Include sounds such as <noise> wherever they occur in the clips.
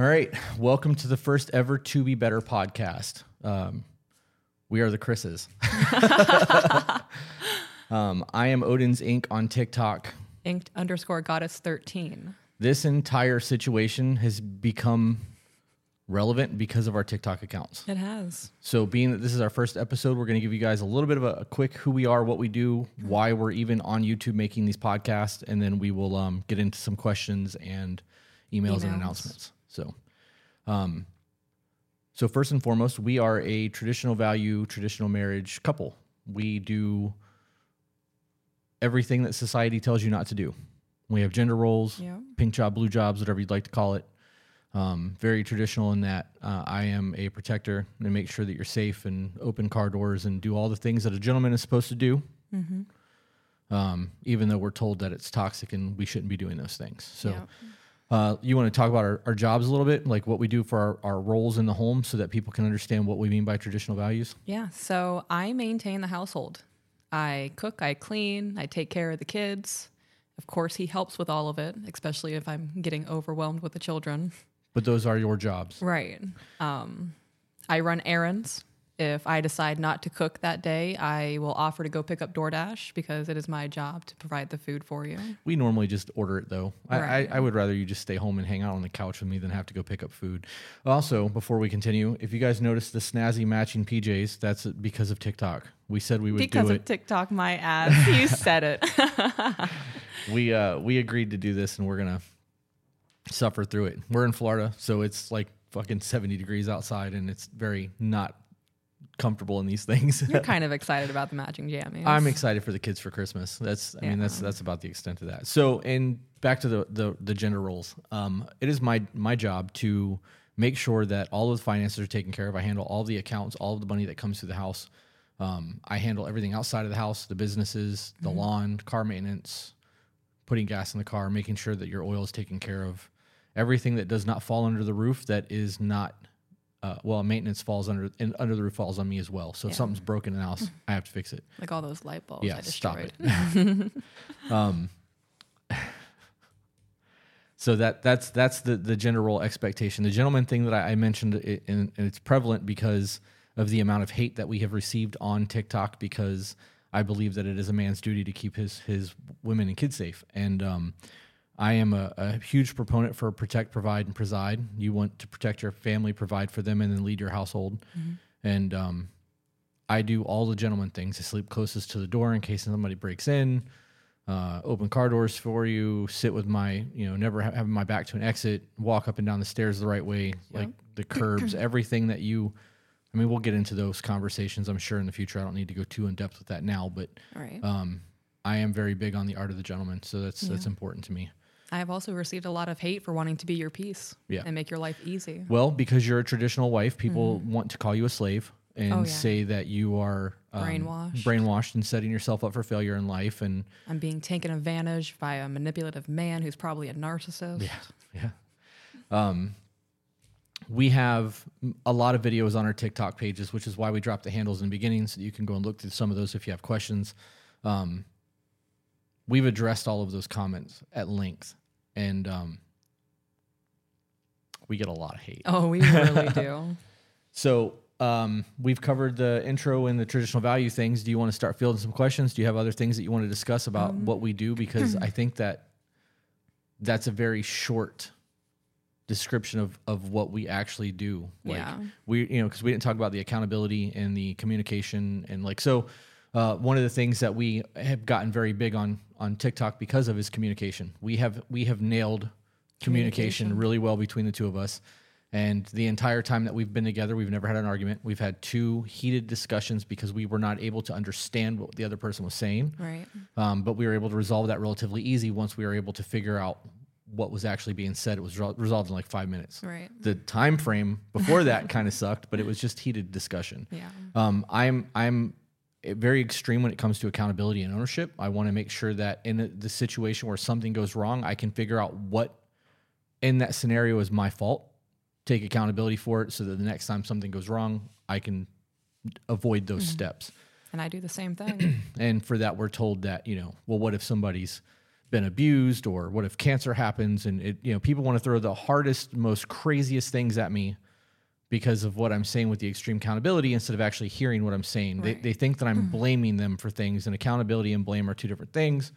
All right. Welcome to the first ever 2 Be Better podcast. Um, we are the Chris's. <laughs> um, I am Odin's Ink. on TikTok. Inked underscore goddess 13. This entire situation has become relevant because of our TikTok accounts. It has. So, being that this is our first episode, we're going to give you guys a little bit of a, a quick who we are, what we do, why we're even on YouTube making these podcasts, and then we will um, get into some questions and emails, and Emails. announcements. So, um, so first and foremost, we are a traditional value, traditional marriage couple. We do everything that society tells you not to do. We have gender roles, Yeah. pink job, blue jobs, whatever you'd like to call it. Um, very traditional in that uh, I am a protector and make sure that you're safe and open car doors and do all the things that a gentleman is supposed to do. Um, even though we're told that it's toxic and we shouldn't be doing those things. So, Yeah. Uh, you want to talk about our, our jobs a little bit, like what we do for our, our roles in the home so that people can understand what we mean by traditional values? Yeah. So I maintain the household. I cook, I clean, I take care of the kids. Of course, he helps with all of it, especially if I'm getting overwhelmed with the children. But those are your jobs. Right. Um, I run errands. If I decide not to cook that day, I will offer to go pick up DoorDash because it is my job to provide the food for you. We normally just order it though. I, Right. I, I would rather you just stay home and hang out on the couch with me than have to go pick up food. Also, before we continue, if you guys notice the snazzy matching PJs, that's because of TikTok. We said we would Because do of. TikTok, my ass. <laughs> You said it. <laughs> we uh we agreed to do this and we're gonna suffer through it. We're in Florida, so it's like fucking 70 degrees outside and it's very not comfortable in these things. You're <laughs> kind of excited about the matching jammies. I'm excited for the kids for Christmas. That's I mean that's that's about the extent of that. So and back to the the, the gender roles. Um, it is my my job to make sure that all of the finances are taken care of. I handle all the accounts, all of the money that comes through the house. Um, I handle everything outside of the house, the businesses, the lawn, car maintenance, putting gas in the car, making sure that your oil is taken care of. Everything that does not fall under the roof that is not uh, well, maintenance falls under and under the roof falls on me as well. So if something's broken in the house, <laughs> I have to fix it. like all those light bulbs Yeah, I stop it. <laughs> um, <laughs> so that that's that's the the gender role expectation. The gentleman thing that I, I mentioned, i- and, and it's prevalent because of the amount of hate that we have received on TikTok. Because I believe that it is a man's duty to keep his his women and kids safe, and um, I am a, a huge proponent for protect, provide, and preside. You want to protect your family, provide for them, and then lead your household. And um, I do all the gentleman things. I sleep closest to the door in case somebody breaks in. Uh, open car doors for you. Sit with my, you know, never ha- having my back to an exit. Walk up and down the stairs the right way, like <clears throat> the curbs. everything that you. I mean, we'll get into those conversations. I'm sure in the future. I don't need to go too in depth with that now, but right. um, I am very big on the art of the gentleman, so that's that's important to me. I have also received a lot of hate for wanting to be your peace Yeah. and make your life easy. Well, because you're a traditional wife, people want to call you a slave and Mm-hmm. Oh, yeah. say that you are um, Brainwashed. brainwashed and setting yourself up for failure in life. And I'm being taken advantage by a manipulative man who's probably a narcissist. yeah, um, we have a lot of videos on our TikTok pages, which is why we dropped the handles in the beginning, so you can go and look through some of those if you have questions. Um, we've addressed all of those comments at length, and um, we get a lot of hate. Oh, we really do. <laughs> So um, we've covered the intro and the traditional value things. Do you want to start fielding some questions? Do you have other things that you want to discuss about what we do? Because <clears throat> I think that that's a very short description of, of what we actually do. Like Yeah. we, you know, because we didn't talk about the accountability and the communication and like so. Uh, one of the things that we have gotten very big on on TikTok because of is communication. We have we have nailed communication, Communication. really well between the two of us. And the entire time that we've been together, we've never had an argument. We've had two heated discussions because we were not able to understand what the other person was saying. Right. Um, but we were able to resolve that relatively easy once we were able to figure out what was actually being said. It was re- resolved in like five minutes. Right. The time frame before that <laughs> kind of sucked, but it was just heated discussion. Yeah. Um, I'm I'm very extreme when it comes to accountability and ownership. I want to make sure that in the situation where something goes wrong, I can figure out what in that scenario is my fault, take accountability for it, so that the next time something goes wrong, I can avoid those mm-hmm. steps. And I do the same thing. <clears throat> And for that, we're told that you know, well, what if somebody's been abused or what if cancer happens and it you know people want to throw the hardest most craziest things at me because of what i'm saying with the extreme accountability instead of actually hearing what i'm saying Right. they, they think that i'm blaming them for things and accountability and blame are two different things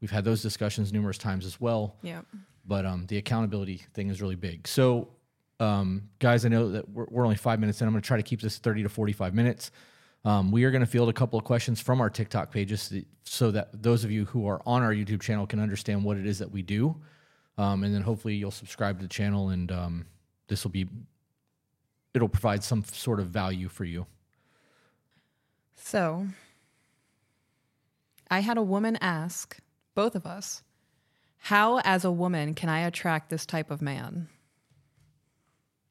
we've had those discussions numerous times as well Yeah. but um, the accountability thing is really big. So, um, guys, I know that we're, we're only five minutes in. I'm going to try to keep this 30 to 45 minutes. Um, we are going to field a couple of questions from our TikTok pages so that those of you who are on our YouTube channel can understand what it is that we do. Um, and then hopefully you'll subscribe to the channel and um, this will be, it'll provide some sort of value for you. So I had a woman ask both of us, how as a woman can I attract this type of man?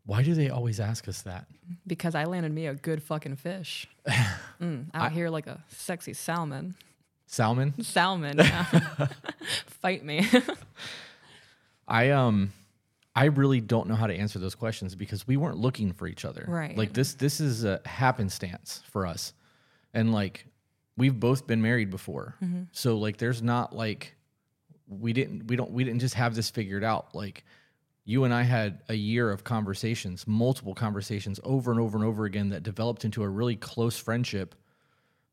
Why do they always ask us that? Because I landed me a good fucking fish. <laughs> Mm, out here like a sexy salmon. Salmon? Salmon. yeah. <laughs> Fight me. <laughs> I um I really don't know how to answer those questions because we weren't looking for each other. Right. Like this this is a happenstance for us. And like we've both been married before. Mm-hmm. So like there's not like we didn't we don't we didn't just have this figured out. Like you and I had a year of conversations, multiple conversations over and over and over again that developed into a really close friendship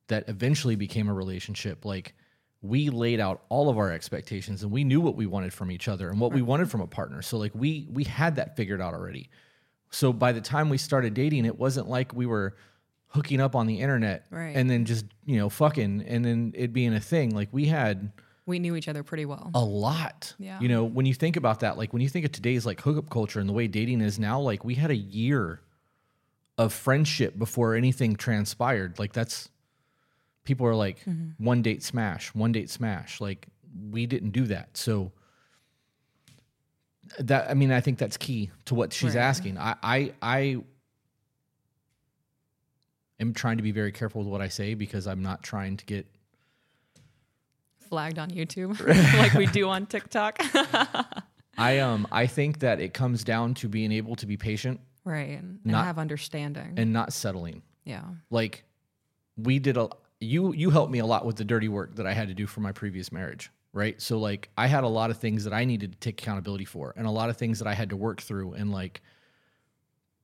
that eventually became a relationship. Like we laid out all of our expectations and we knew what we wanted from each other and what we mm. wanted from a partner. So like we we had that figured out already. So by the time we started dating, it wasn't like we were hooking up on the internet Right. and then just, you know, fucking and then it being a thing. Like we had we knew each other pretty well. a lot. Yeah. You know, when you think about that, like when you think of today's like hookup culture and the way dating is now, like we had a year of friendship before anything transpired. Like that's people are like one date smash, one date smash. Like we didn't do that. So that I mean, I think that's key to what she's Right. asking. I I I am trying to be very careful with what I say because I'm not trying to get Flagged on YouTube <laughs> <laughs> like we do on TikTok. <laughs> I um I think that it comes down to being able to be patient right. And Not- have understanding. and not settling. yeah. Like we did a you you helped me a lot with the dirty work that I had to do for my previous marriage, right? So like I had a lot of things that I needed to take accountability for and a lot of things that I had to work through and like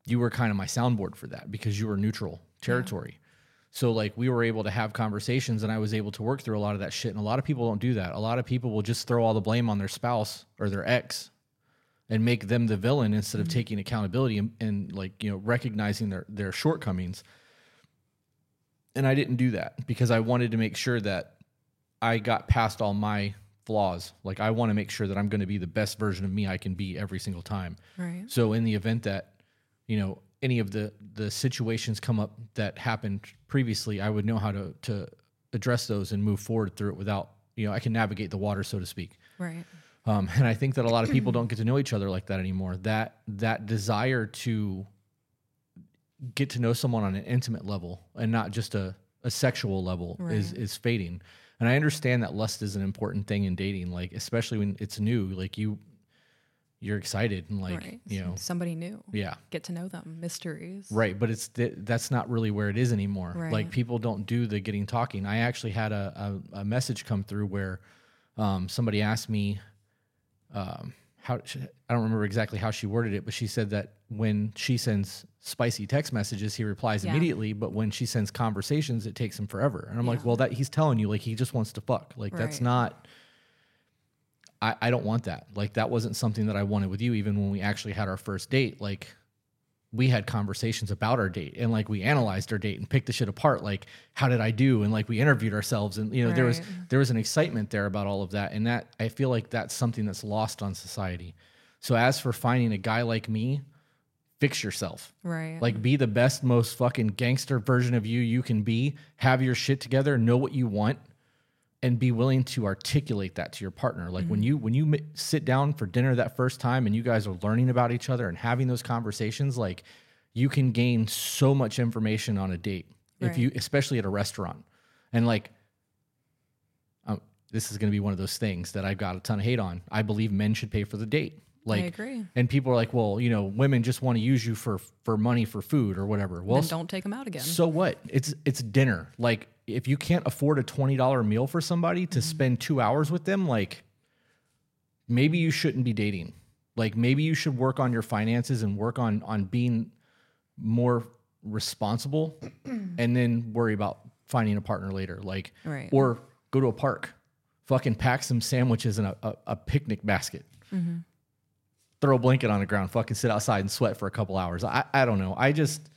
you were kind of my soundboard for that because you were neutral territory. So like we were able to have conversations and I was able to work through a lot of that shit and a lot of people don't do that. A lot of people will just throw all the blame on their spouse or their ex and make them the villain instead of mm-hmm. taking accountability and, and like you know recognizing their their shortcomings and I didn't do that because I wanted to make sure that I got past all my flaws. Like I want to make sure that I'm going to be the best version of me I can be every single time. Right. So in the event that you know any of the the situations come up that happened previously, I would know how to to address those and move forward through it without you know I can navigate the water so to speak. Right. Um, and I think that a lot of people don't get to know each other like that anymore. That that desire to get to know someone on an intimate level and not just a, a sexual level is Right. is fading. And I understand that lust is an important thing in dating, like especially when it's new. Like you, you're excited and like right. you know, somebody new. yeah, Get to know them. Mysteries. right. But it's th- that's not really where it is anymore. Like people don't do the getting talking. I actually had a a, a message come through where um, somebody asked me um, how she, I don't remember exactly how she worded it, but she said that when she sends spicy text messages, he replies Yeah. immediately, but when she sends conversations, it takes him forever. And I'm like, well, that he's telling you like he just wants to fuck. Like that's not. I, I don't want that. Like that wasn't something that I wanted with you. Even when we actually had our first date, like we had conversations about our date and like we analyzed our date and picked the shit apart. Like how did I do? And like we interviewed ourselves and you know there was there was an excitement there about all of that and that i feel like that's something that's lost on society so as for finding a guy like me fix yourself Right. like be the best most fucking gangster version of you you can be have your shit together know what you want and be willing to articulate that to your partner like when you when you mi- sit down for dinner that first time and you guys are learning about each other and having those conversations like you can gain so much information on a date if you especially at a restaurant and like um, this is going to be one of those things that I've got a ton of hate on. I believe men should pay for the date. Like, agree. And people are like, well, you know, women just want to use you for for money for food or whatever. Well, then don't take them out again. so what? It's it's dinner. Like if you can't afford a twenty dollar meal for somebody Mm-hmm. to spend two hours with them, like maybe you shouldn't be dating. Like maybe you should work on your finances and work on on being more responsible <clears throat> and then worry about finding a partner later. Like Right. or go to a park. Fucking pack some sandwiches in a, a, a picnic basket. Throw a blanket on the ground, fucking sit outside and sweat for a couple hours. I, I don't know. I just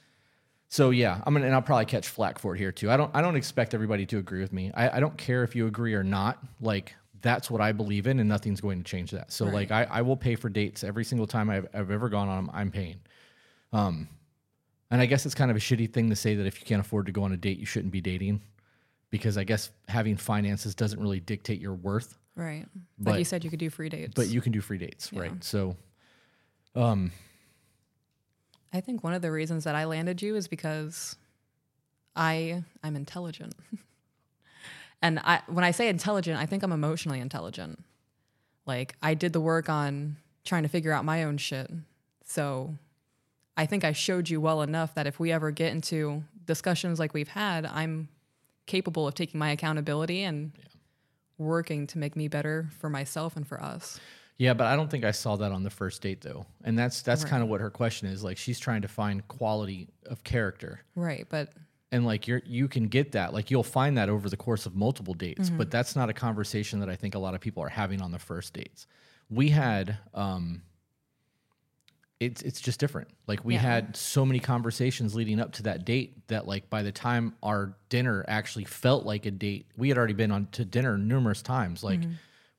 so yeah, I'm gonna and I'll probably catch flack for it here too. I don't I don't expect everybody to agree with me. I, I don't care if you agree or not. Like that's what I believe in, and nothing's going to change that. So like I, I will pay for dates every single time I've, I've ever gone on them. I'm paying. Um, and I guess it's kind of a shitty thing to say that if you can't afford to go on a date, you shouldn't be dating, because I guess having finances doesn't really dictate your worth. Right. But- like you said, you could do free dates. But you can do free dates, Yeah. right? So, um, I think one of the reasons that I landed you is because I I'm intelligent. <laughs> and I when I say intelligent, I think I'm emotionally intelligent. Like I did the work on trying to figure out my own shit. So I think I showed you well enough that if we ever get into discussions like we've had, I'm capable of taking my accountability and working to make me better for myself and for us. Yeah, but I don't think I saw that on the first date though. And that's that's Right. kind of what her question is. Like she's trying to find quality of character. Right, but And like you're you can get that. Like you'll find that over the course of multiple dates, but that's not a conversation that I think a lot of people are having on the first dates. We had um it's it's just different. Like we Yeah. had so many conversations leading up to that date that like by the time our dinner actually felt like a date, we had already been on to dinner numerous times. Like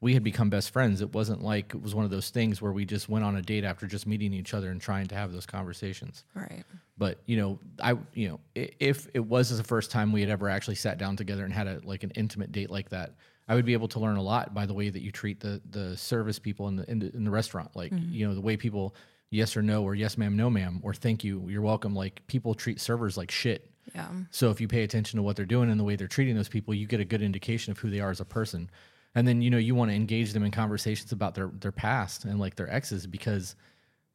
we had become best friends. It wasn't like it was one of those things where we just went on a date after just meeting each other and trying to have those conversations. right. But you know, I you know, if it was the first time we had ever actually sat down together and had a like an intimate date like that, I would be able to learn a lot by the way that you treat the the service people in the in the, in the restaurant. Like mm-hmm. you know, the way people yes or no or yes ma'am no ma'am or thank you you're welcome. Like people treat servers like shit. Yeah. So if you pay attention to what they're doing and the way they're treating those people, you get a good indication of who they are as a person. And then you know you want to engage them in conversations about their their past and like their exes because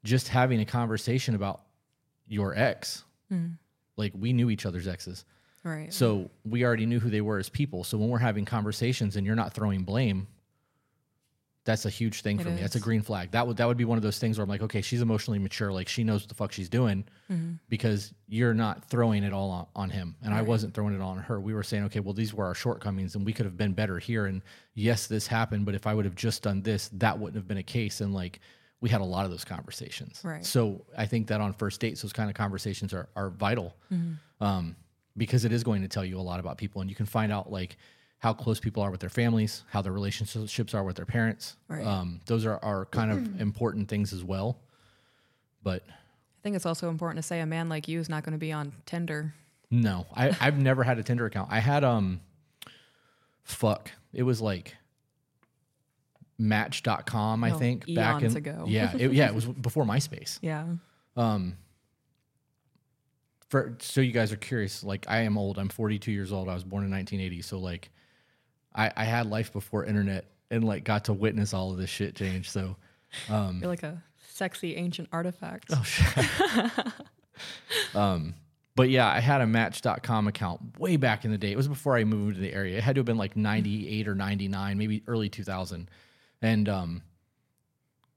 just having a conversation about your ex, mm. like we knew each other's exes, Right. so we already knew who they were as people. So when we're having conversations and you're not throwing blame, that's a huge thing It for me. That's a green flag. That would that would be one of those things where I'm like, okay, she's emotionally mature. Like she knows what the fuck she's doing Mm-hmm. because you're not throwing it all on, on him, and I wasn't throwing it all on her. We were saying, okay, well, these were our shortcomings, and we could have been better here. And yes, this happened, but if I would have just done this, that wouldn't have been a case. And like we had a lot of those conversations. Right. So I think that on first dates, those kind of conversations are are vital Mm-hmm. um, because it is going to tell you a lot about people, and you can find out like how close people are with their families, how their relationships are with their parents. Right. Um, those are are kind of important things as well. But I think it's also important to say a man like you is not going to be on Tinder. no, I, I've never had a Tinder account. I had um, fuck, it was like Match.com, I Oh, think, back in ago. <laughs> yeah, it, yeah, it was before MySpace. <laughs> Yeah. Um, for so you guys are curious, like I am old. I'm 42 years old. I was born in 1980, so like I, I had life before internet and like got to witness all of this shit change. So um, You're like a sexy ancient artifact. oh shit. <laughs> um, but yeah, I had a Match.com account way back in the day. It was before I moved to the area. It had to have been like 98 or 99, maybe early 2000, and um,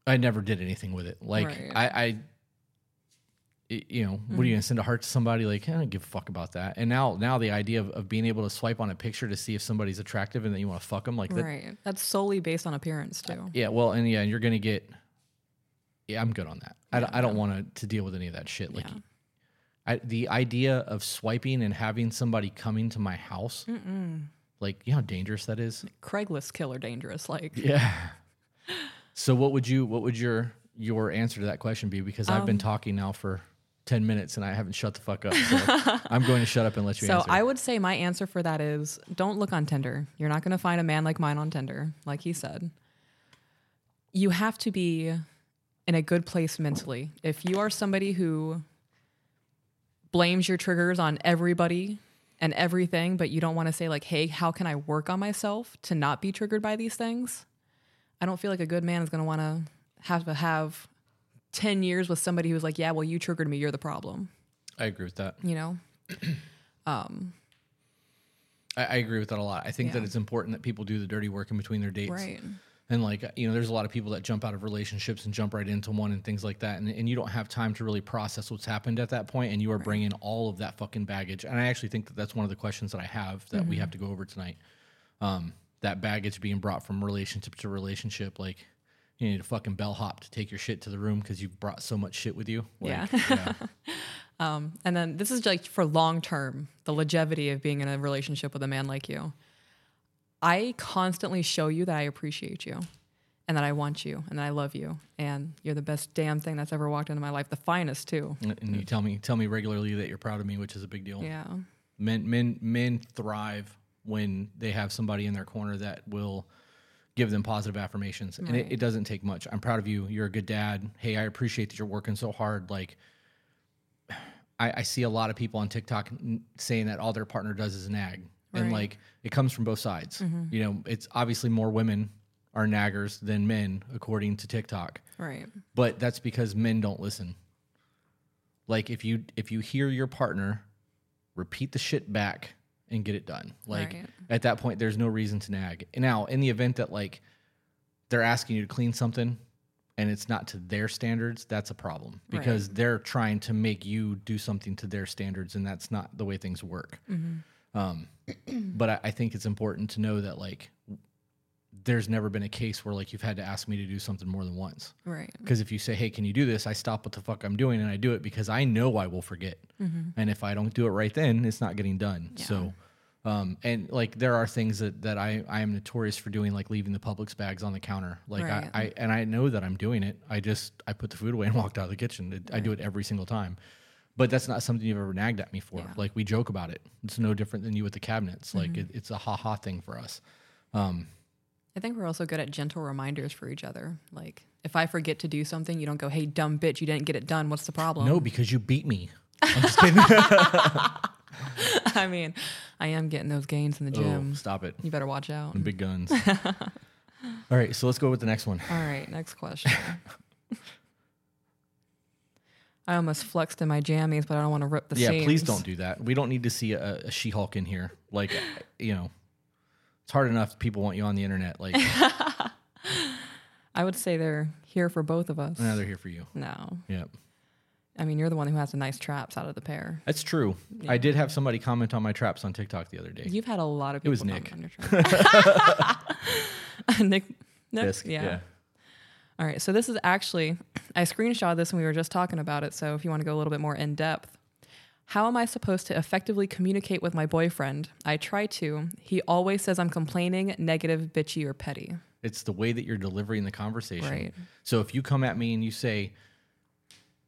I never did anything with it. Like Right. I, I it- you know, what are you gonna send a heart to somebody? Like, I don't give a fuck about that. And now, now the idea of, of being able to swipe on a picture to see if somebody's attractive and that you want to fuck them, like that. Right. That's solely based on appearance too. Yeah, well, and yeah, and you're gonna get. Yeah, I'm good on that. I, don't- I don't want to to deal with any of that shit. Like, Yeah. I, the idea of swiping and having somebody coming to my house, like, you know how dangerous that is. Craigslist killer dangerous. Like Yeah. <laughs> So, what would you? What would your your answer to that question be? Because I've been Um, talking now for ten minutes and I haven't shut the fuck up. So <laughs> I'm going to shut up and let you So answer. I would say my answer for that is don't look on Tinder. You're not going to find a man like mine on Tinder, like he said. You have to be in a good place mentally. If you are somebody who blames your triggers on everybody and everything, but you don't want to say like, "Hey, how can I work on myself to not be triggered by these things?" I don't feel like a good man is going to want to have to have 10 years with somebody who's like, "Yeah, well, you triggered me, you're the problem." I agree with that. You know? <clears throat> I, I agree with that a lot. I think that it's important that people do the dirty work in between their dates. Right. And like, you know, there's a lot of people that jump out of relationships and jump right into one and things like that. And, and you don't have time to really process what's happened at that point, And you are bringing all of that fucking baggage. And I actually think that that's one of the questions that I have that we have to go over tonight. Um, that baggage being brought from relationship to relationship. Like, you need a fucking bellhop to take your shit to the room because you've brought so much shit with you. Like, Yeah. <laughs> Um, and then this is like for long term, the longevity of being in a relationship with a man like you. I constantly show you that I appreciate you and that I want you and that I love you and you're the best damn thing that's ever walked into my life, the finest too. and you tell me tell me regularly that you're proud of me, which is a big deal. Yeah. Men men men thrive when they have somebody in their corner that will give them positive affirmations. And it, it doesn't take much. I'm proud of you. You're a good dad. Hey, I appreciate that you're working so hard. Like <sighs> I, I see a lot of people on TikTok saying that all their partner does is nag. And like it comes from both sides. Mm-hmm. You know, it's obviously more women are naggers than men, according to TikTok Right. but that's because men don't listen like if you if you hear your partner repeat the shit back and get it done. Like Right. at that point there's no reason to nag. Now in the event that like they're asking you to clean something and it's not to their standards that's a problem because they're trying to make you do something to their standards and that's not the way things work. Um, <clears throat> but I, I think it's important to know that like there's never been a case where like you've had to ask me to do something more than once Right. because if you say, "Hey, can you do this?" I stop what the fuck I'm doing and I do it because I know I will forget. And if I don't do it right then, it's not getting done. So, um, and like there are things that that I I am notorious for doing, like leaving the Publix bags on the counter. Like Right. I, I and I know that I'm doing it. I just I put the food away and <laughs> walked out of the kitchen. It, I do it every single time. But that's not something you've ever nagged at me for. Yeah. Like we joke about it. It's no different than you with the cabinets. Like it, it's a ha ha thing for us. Um, I think we're also good at gentle reminders for each other. Like if I forget to do something, you don't go, "Hey, dumb bitch, you didn't get it done. What's the problem?" no, because you beat me. <laughs> I'm just kidding. <laughs> I mean, I am getting those gains in the oh, gym. stop it. You better watch out. Big guns. <laughs> All right, so let's go with the next one. All right, next question. I almost flexed in my jammies, but I don't want to rip the yeah, seams. please don't do that. We don't need to see a, a She-Hulk in here. Like, you know, it's hard enough. People want you on the internet. Like, <laughs> I would say they're here for both of us. now they're here for you. No, Yeah, I mean you're the one who has the nice traps out of the pair. that's true. I did have somebody comment on my traps on TikTok the other day. You've had a lot of people. was Nick. on your traps. <laughs> Nick. Nick? Fisk, yeah. All right. So this is actually, I screenshot this when we were just talking about it. So if you want to go a little bit more in depth, how am I supposed to effectively communicate with my boyfriend? I try to. He always says I'm complaining, negative, bitchy, or petty. It's the way that you're delivering the conversation. Right. So if you come at me and you say,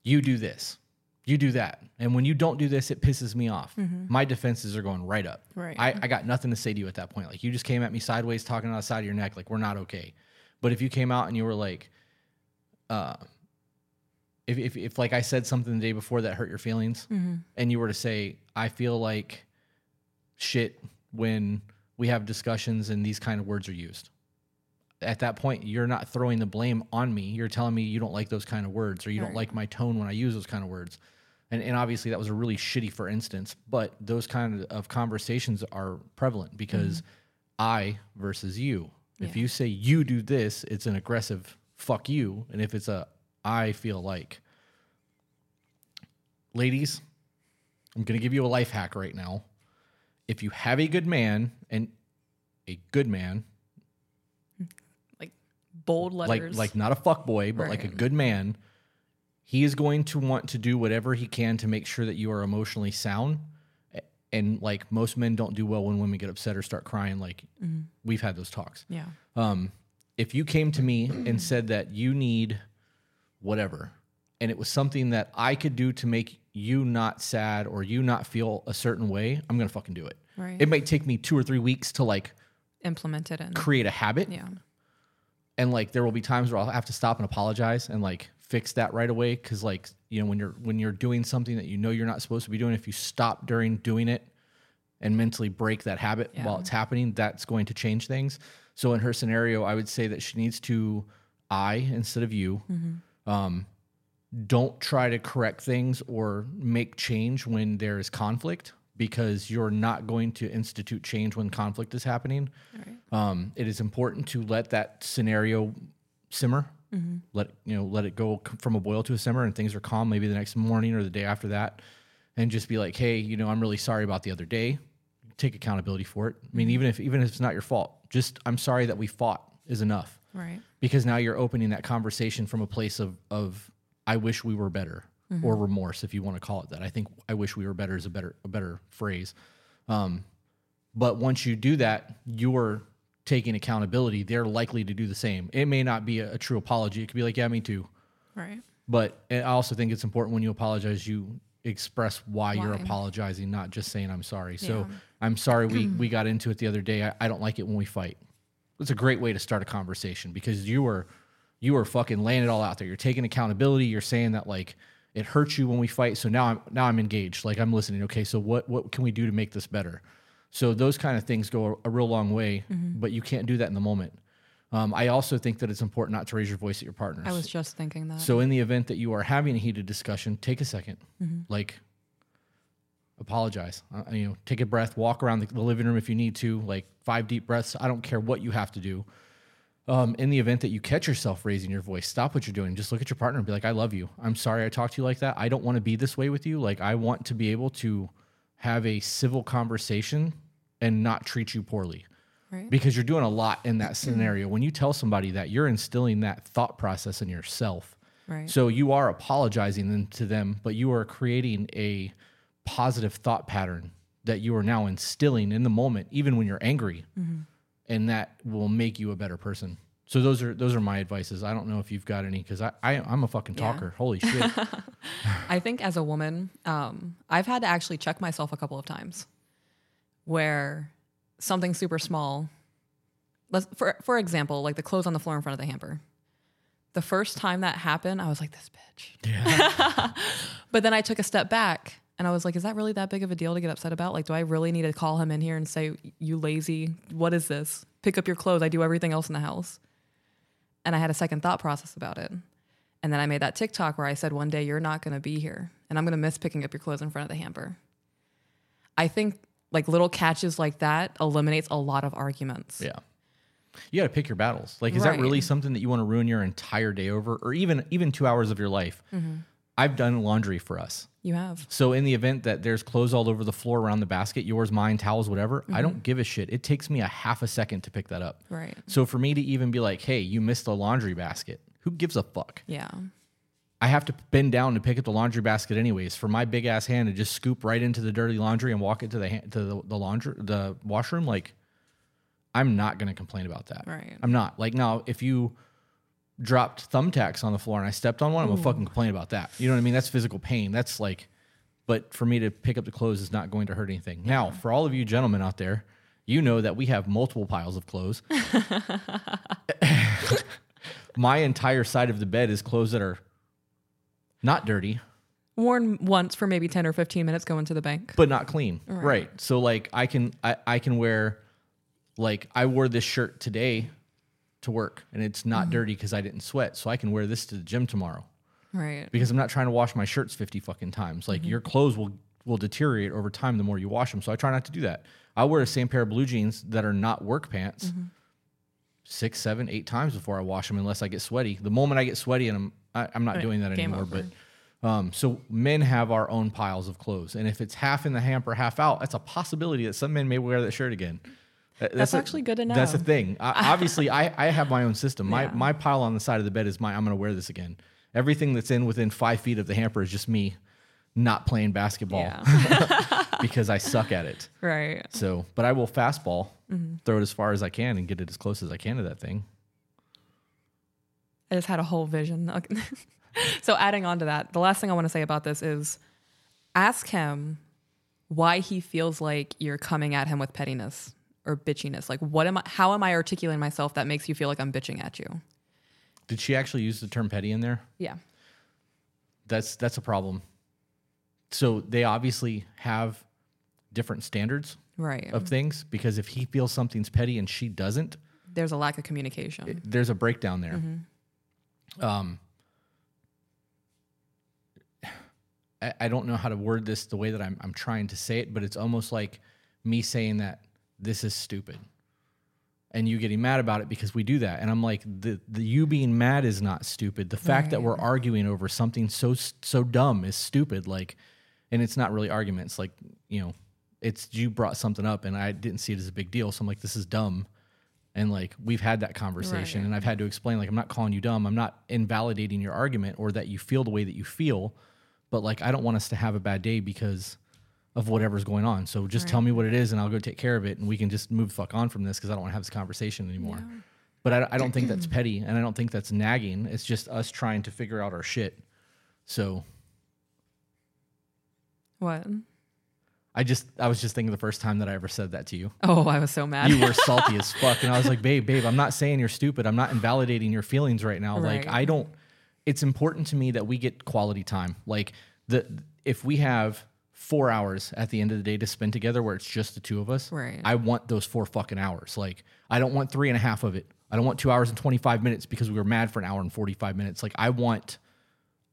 "You do this," you do that, and when you don't do this, it pisses me off. My defenses are going right up. Right. I, I got nothing to say to you at that point. Like you just came at me sideways, talking on the side of your neck, like we're not okay. But if you came out and you were like, uh, if if, if like I said something the day before that hurt your feelings, mm-hmm. and you were to say, "I feel like shit," when we have discussions and these kind of words are used. At that point you're not throwing the blame on me. You're telling me you don't like those kind of words or you don't like my tone when i use those kind of words. And, and obviously that was a really shitty for instance but those kind of conversations are prevalent because mm-hmm. i versus you. If Yeah. you say you do this it's an aggressive fuck you. And if it's a i feel like ladies i'm going to give you a life hack right now if you have a good man and a good man Like bold letters. like like not a fuck boy, but like a good man, he is going to want to do whatever he can to make sure that you are emotionally sound. And like most men don't do well when women get upset or start crying. Like we've had those talks. yeah. Um, if you came to me and said that you need whatever, and it was something that I could do to make you not sad or you not feel a certain way, I'm gonna fucking do it. Right. It might take me two or three weeks to like Implement it and create a habit Yeah. and like there will be times where I'll have to stop and apologize and like fix that right away because like you know when you're when you're doing something that you know you're not supposed to be doing if you stop during doing it and mentally break that habit Yeah. while it's happening that's going to change things so in her scenario I would say that she needs to I instead of you mm-hmm. Um, don't try to correct things or make change when there is conflict because you're not going to institute change when conflict is happening. Um, it is important to let that scenario simmer. Let you know, let it go from a boil to a simmer, and things are calm. Maybe the next morning or the day after that, and just be like, "Hey, you know, I'm really sorry about the other day. Take accountability for it. I mean, even if even if it's not your fault, just I'm sorry that we fought is enough Right. Because now you're opening that conversation from a place of of I wish we were better or remorse if you want to call it that. I think I wish we were better is a better a better phrase. Um, but once you do that, you're taking accountability. They're likely to do the same. It may not be a, a true apology. It could be like, yeah, me too. Right. But I also think it's important when you apologize, you express why, you're apologizing, not just saying I'm sorry. So I'm sorry we <clears throat> we got into it the other day. I, I don't like it when we fight. It's a great way to start a conversation because you were you were fucking laying it all out there. You're taking accountability. You're saying that like it hurts you when we fight. So now I'm now I'm engaged. Like I'm listening. Okay, so what what can we do to make this better? So those kind of things go a, a real long way, but you can't do that in the moment. Um, I also think that it's important not to raise your voice at your partners. I was just thinking that. So in the event that you are having a heated discussion, take a 2nd Like apologize. Uh, you know, take a breath, walk around the, the living room if you need to, like five deep breaths. I don't care what you have to do. Um, in the event that you catch yourself raising your voice, stop what you're doing. Just look at your partner and be like, I love you. I'm sorry I talked to you like that. I don't want to be this way with you. Like, I want to be able to have a civil conversation and not treat you poorly right. because you're doing a lot in that scenario. When you tell somebody that, you're instilling that thought process in yourself. Right. So you are apologizing to them, but you are creating a positive thought pattern that you are now instilling in the moment, even when you're angry, and that will make you a better person. So those are those are my advices. I don't know if you've got any because I, I I'm a fucking Yeah. talker. Holy shit! <laughs> I think as a woman, um, I've had to actually check myself a couple of times where something super small, let's, for, for example, like the clothes on the floor in front of the hamper. The first time that happened, I was like, this bitch. Yeah. <laughs> But then I took a step back and I was like, is that really that big of a deal to get upset about? Like, do I really need to call him in here and say, you lazy? What is this? Pick up your clothes. I do everything else in the house. And I had a second thought process about it. And then I made that TikTok where I said, one day you're not going to be here and I'm going to miss picking up your clothes in front of the hamper. I think like little catches like that eliminates a lot of arguments. Yeah. You got to pick your battles. Like, is that really something that you want to ruin your entire day over, or even even two hours of your life? Mm-hmm. I've done laundry for us. You have. So in the event that there's clothes all over the floor around the basket, yours, mine, towels, whatever, I don't mm-hmm. give a shit. It takes me a half a second to pick that up. Right. So for me to even be like, "Hey, you missed the laundry basket," who gives a fuck? Yeah. I have to bend down to pick up the laundry basket anyways. For my big ass hand to just scoop right into the dirty laundry and walk it to the hand, to the, the laundry the washroom, like I'm not gonna complain about that. Right. I'm not. Like now, if you dropped thumbtacks on the floor and I stepped on one, I'm gonna hmm. fucking complain about that. You know what I mean? That's physical pain. That's like, but for me to pick up the clothes is not going to hurt anything. Now, for all of you gentlemen out there, you know that we have multiple piles of clothes. <laughs> My entire side of the bed is clothes that are not dirty, Worn once for maybe 10 or 15 minutes going to the bank. but not clean. Right. So like I can I, I can wear like I wore this shirt today to work and it's not mm-hmm. dirty because I didn't sweat. So I can wear this to the gym tomorrow Right. because I'm not trying to wash my shirts 50 fucking times. Like mm-hmm. your clothes will will deteriorate over time the more you wash them. So I try not to do that. I wear the same pair of blue jeans that are not work pants mm-hmm. six, seven, eight times before I wash them unless I get sweaty. The moment I get sweaty and I'm I, I'm not Right. doing that Game anymore. over. But um, so men have our own piles of clothes, and if it's half in the hamper, half out, that's a possibility that some men may wear that shirt again. That- That's a- actually good enough. That's the thing. I, <laughs> obviously, I, I have my own system. My Yeah. my pile on the side of the bed is my. I'm going to wear this again. Everything that's in within five feet of the hamper is just me not playing basketball Yeah. <laughs> <laughs> because I suck at it. right. So, but I will fastball, Mm-hmm. throw it as far as I can, and get it as close as I can to that thing. I just had a whole vision. So adding on to that, the last thing I want to say about this is ask him why he feels like you're coming at him with pettiness or bitchiness. Like what am I how am I articulating myself that makes you feel like I'm bitching at you? Did she actually use the term petty in there? Yeah. That's that's a problem. So they obviously have different standards Right. of things because if he feels something's petty and she doesn't, There's a lack of communication. there's a breakdown there. Um, I, I don't know how to word this the way that I'm I'm trying to say it, but it's almost like me saying that this is stupid. And you getting mad about it because we do that. And I'm like, the, the you being mad is not stupid. The fact that we're arguing over something so so dumb is stupid. Like, and it's not really arguments. Like, you know, it's you brought something up and I didn't see it as a big deal. So I'm like, this is dumb. And like we've had that conversation Right. and I've had to explain, like, I'm not calling you dumb. I'm not invalidating your argument or that you feel the way that you feel. But like I don't want us to have a bad day because of whatever's going on. So just tell me what it is and I'll go take care of it and we can just move the fuck on from this because I don't want to have this conversation anymore. But I, I don't think that's petty and I don't think that's nagging. It's just us trying to figure out our shit. So What? I just I was just thinking the first time that I ever said that to you. Oh, I was so mad. You were <laughs> salty as fuck. And I was like, babe, babe, I'm not saying you're stupid. I'm not invalidating your feelings right now. Like I don't it's important to me that we get quality time. Like the if we have four hours at the end of the day to spend together where it's just the two of us, Right. I want those four fucking hours. Like I don't want three and a half of it. I don't want two hours and twenty five minutes because we were mad for an hour and forty five minutes. Like I want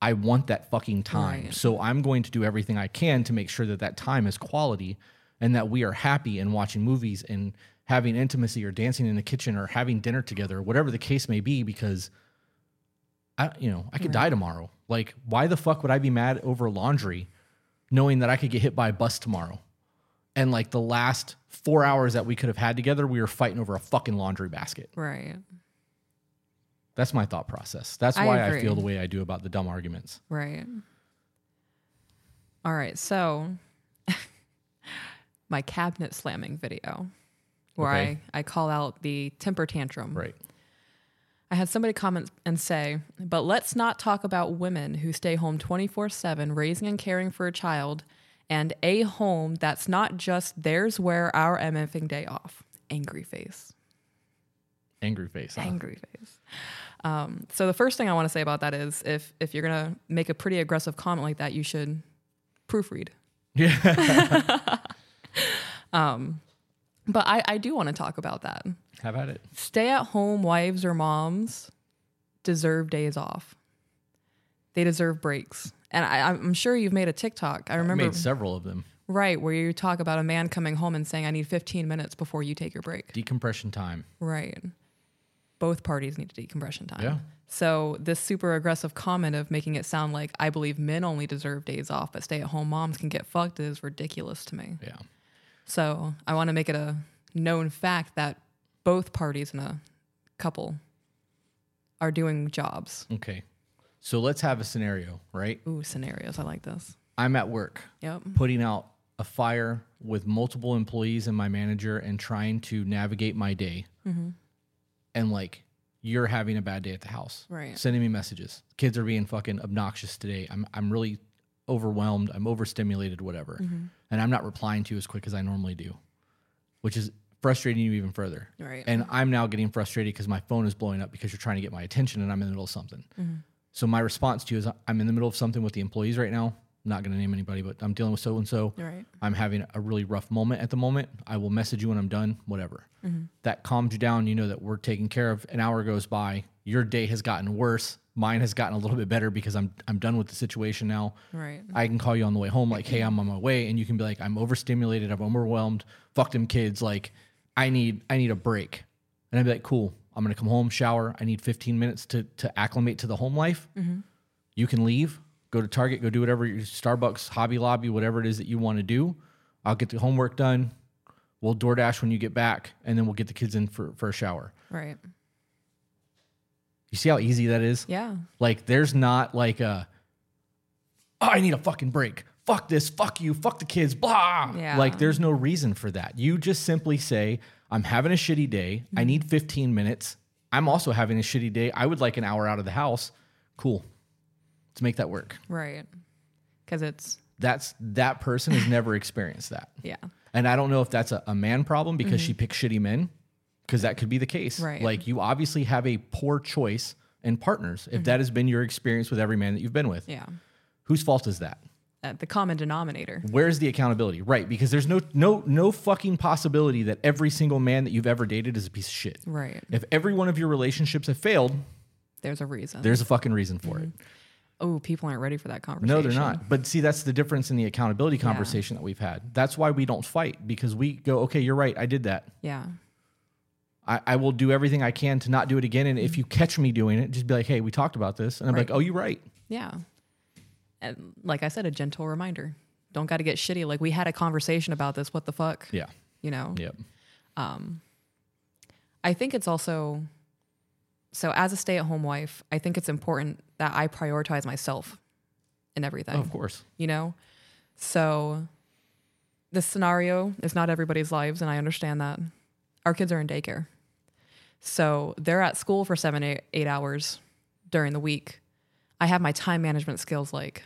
I want that fucking time. Right. So I'm going to do everything I can to make sure that that time is quality and that we are happy and watching movies and having intimacy or dancing in the kitchen or having dinner together, whatever the case may be, because I, you know, I could die tomorrow. Like, why the fuck would I be mad over laundry knowing that I could get hit by a bus tomorrow? And like the last four hours that we could have had together, we were fighting over a fucking laundry basket. right. That's my thought process. That's I why I feel the way I do about the dumb arguments. Right. All right. So, <laughs> my cabinet slamming video, where Okay. I, I call out the temper tantrum. Right. I had somebody comment and say, but let's not talk about women who stay home 24 7 raising and caring for a child and a home that's not just theirs where our MFing day off. Angry face. Angry face. huh? Angry face. Um, so the first thing I want to say about that is if if you're gonna make a pretty aggressive comment like that, you should proofread. Yeah. <laughs> <laughs> But I, I do want to talk about that. Have at it. Stay at home wives or moms deserve days off. They deserve breaks. And I, I'm sure you've made a TikTok. I remember I made several of them. right where you talk about a man coming home and saying, "I need 15 minutes before you take your break." Decompression time. Right. Both parties need decompression time. Yeah. So this super aggressive comment of making it sound like I believe men only deserve days off, but stay-at-home moms can get fucked is ridiculous to me. Yeah. So I want to make it a known fact that both parties in a couple are doing jobs. Okay. So let's have a scenario, right? Ooh, scenarios. I like this. I'm at work Yep. putting out a fire with multiple employees and my manager and trying to navigate my day. Mm-hmm. And like, you're having a bad day at the house. Right. Sending me messages. Kids are being fucking obnoxious today. I'm, I'm really overwhelmed. I'm overstimulated, whatever. Mm-hmm. And I'm not replying to you as quick as I normally do, which is frustrating you even further. Right. And I'm now getting frustrated because my phone is blowing up because you're trying to get my attention and I'm in the middle of something. Mm-hmm. So my response to you is I'm in the middle of something with the employees right now. I'm not going to name anybody, but I'm dealing with so and so. Right. I'm having a really rough moment at the moment. I will message you when I'm done, whatever. Mm-hmm. That calms you down. You know that we're taken care of. An hour goes by. Your day has gotten worse. Mine has gotten a little bit better because I'm I'm done with the situation now. Right. I can call you on the way home, like, hey, I'm on my way, and you can be like, I'm overstimulated, I'm overwhelmed, fuck them kids, like, I need I need a break. And I'd be like, cool, I'm gonna come home, shower. I need 15 minutes to to acclimate to the home life. Mm-hmm. You can leave, go to Target, go do whatever your Starbucks, Hobby Lobby, whatever it is that you want to do. I'll get the homework done. We'll DoorDash when you get back, and then we'll get the kids in for, for a shower. Right. You see how easy that is? Yeah. Like there's not like a oh, I need a fucking break. Fuck this, fuck you, fuck the kids, blah. Yeah. Like there's no reason for that. You just simply say, I'm having a shitty day. I mm-hmm. need 15 minutes. I'm also having a shitty day. I would like an hour out of the house. Cool. Let's make that work. Right. Because it's That's that person has never <laughs> experienced that. yeah. And I don't know if that's a, a man problem because she mm-hmm. picks shitty men, because that could be the case. Right. Like you obviously have a poor choice in partners if that has been your experience with every man that you've been with. Yeah. Whose fault is that? Uh, the common denominator. Where's the accountability? Right, because there's no no no fucking possibility that every single man that you've ever dated is a piece of shit. Right. If every one of your relationships have failed, There's a reason. there's a fucking reason for it. oh, people aren't ready for that conversation. No, they're not. But see, that's the difference in the accountability conversation that we've had. That's why we don't fight because we go, okay, you're right. I did that. Yeah. I, I will do everything I can to not do it again. And if you mm-hmm. catch me doing it, just be like, hey, we talked about this. And I'm Right. like, oh, you're right. Yeah. And like I said, a gentle reminder. Don't got to get shitty. Like we had a conversation about this. What the fuck? Yeah. You know? Yep. Um, I think it's also so as a stay-at-home wife, I think it's important that I prioritize myself in everything. of course. You know? So this scenario is not everybody's lives, and I understand that. Our kids are in daycare. So they're at school for seven, eight, eight hours during the week. I have my time management skills like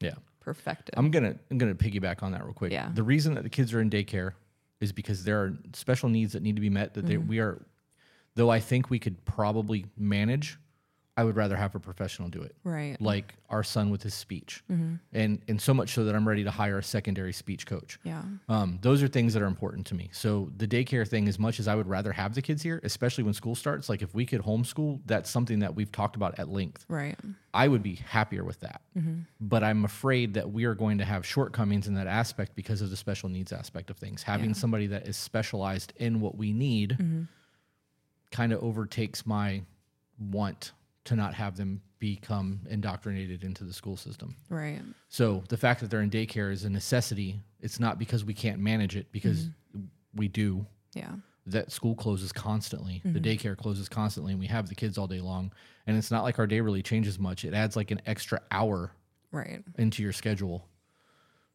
Yeah. perfected. I'm gonna I'm gonna piggyback on that real quick. Yeah. The reason that the kids are in daycare is because there are special needs that need to be met that they, mm-hmm. we are though I think we could probably manage, I would rather have a professional do it. right. Like our son with his speech. Mm-hmm. And and so much so that I'm ready to hire a secondary speech coach. Yeah. Um, those are things that are important to me. So the daycare thing, as much as I would rather have the kids here, especially when school starts, like if we could homeschool, that's something that we've talked about at length. Right. I would be happier with that. Mm-hmm. But I'm afraid that we are going to have shortcomings in that aspect because of the special needs aspect of things. Having Yeah. somebody that is specialized in what we need mm-hmm. kind of overtakes my want to not have them become indoctrinated into the school system. Right. So the fact that they're in daycare is a necessity. It's not because we can't manage it because mm-hmm. we do. Yeah. That school closes constantly. The mm-hmm. daycare closes constantly and we have the kids all day long. And it's not like our day really changes much. It adds like an extra hour Right. into your schedule.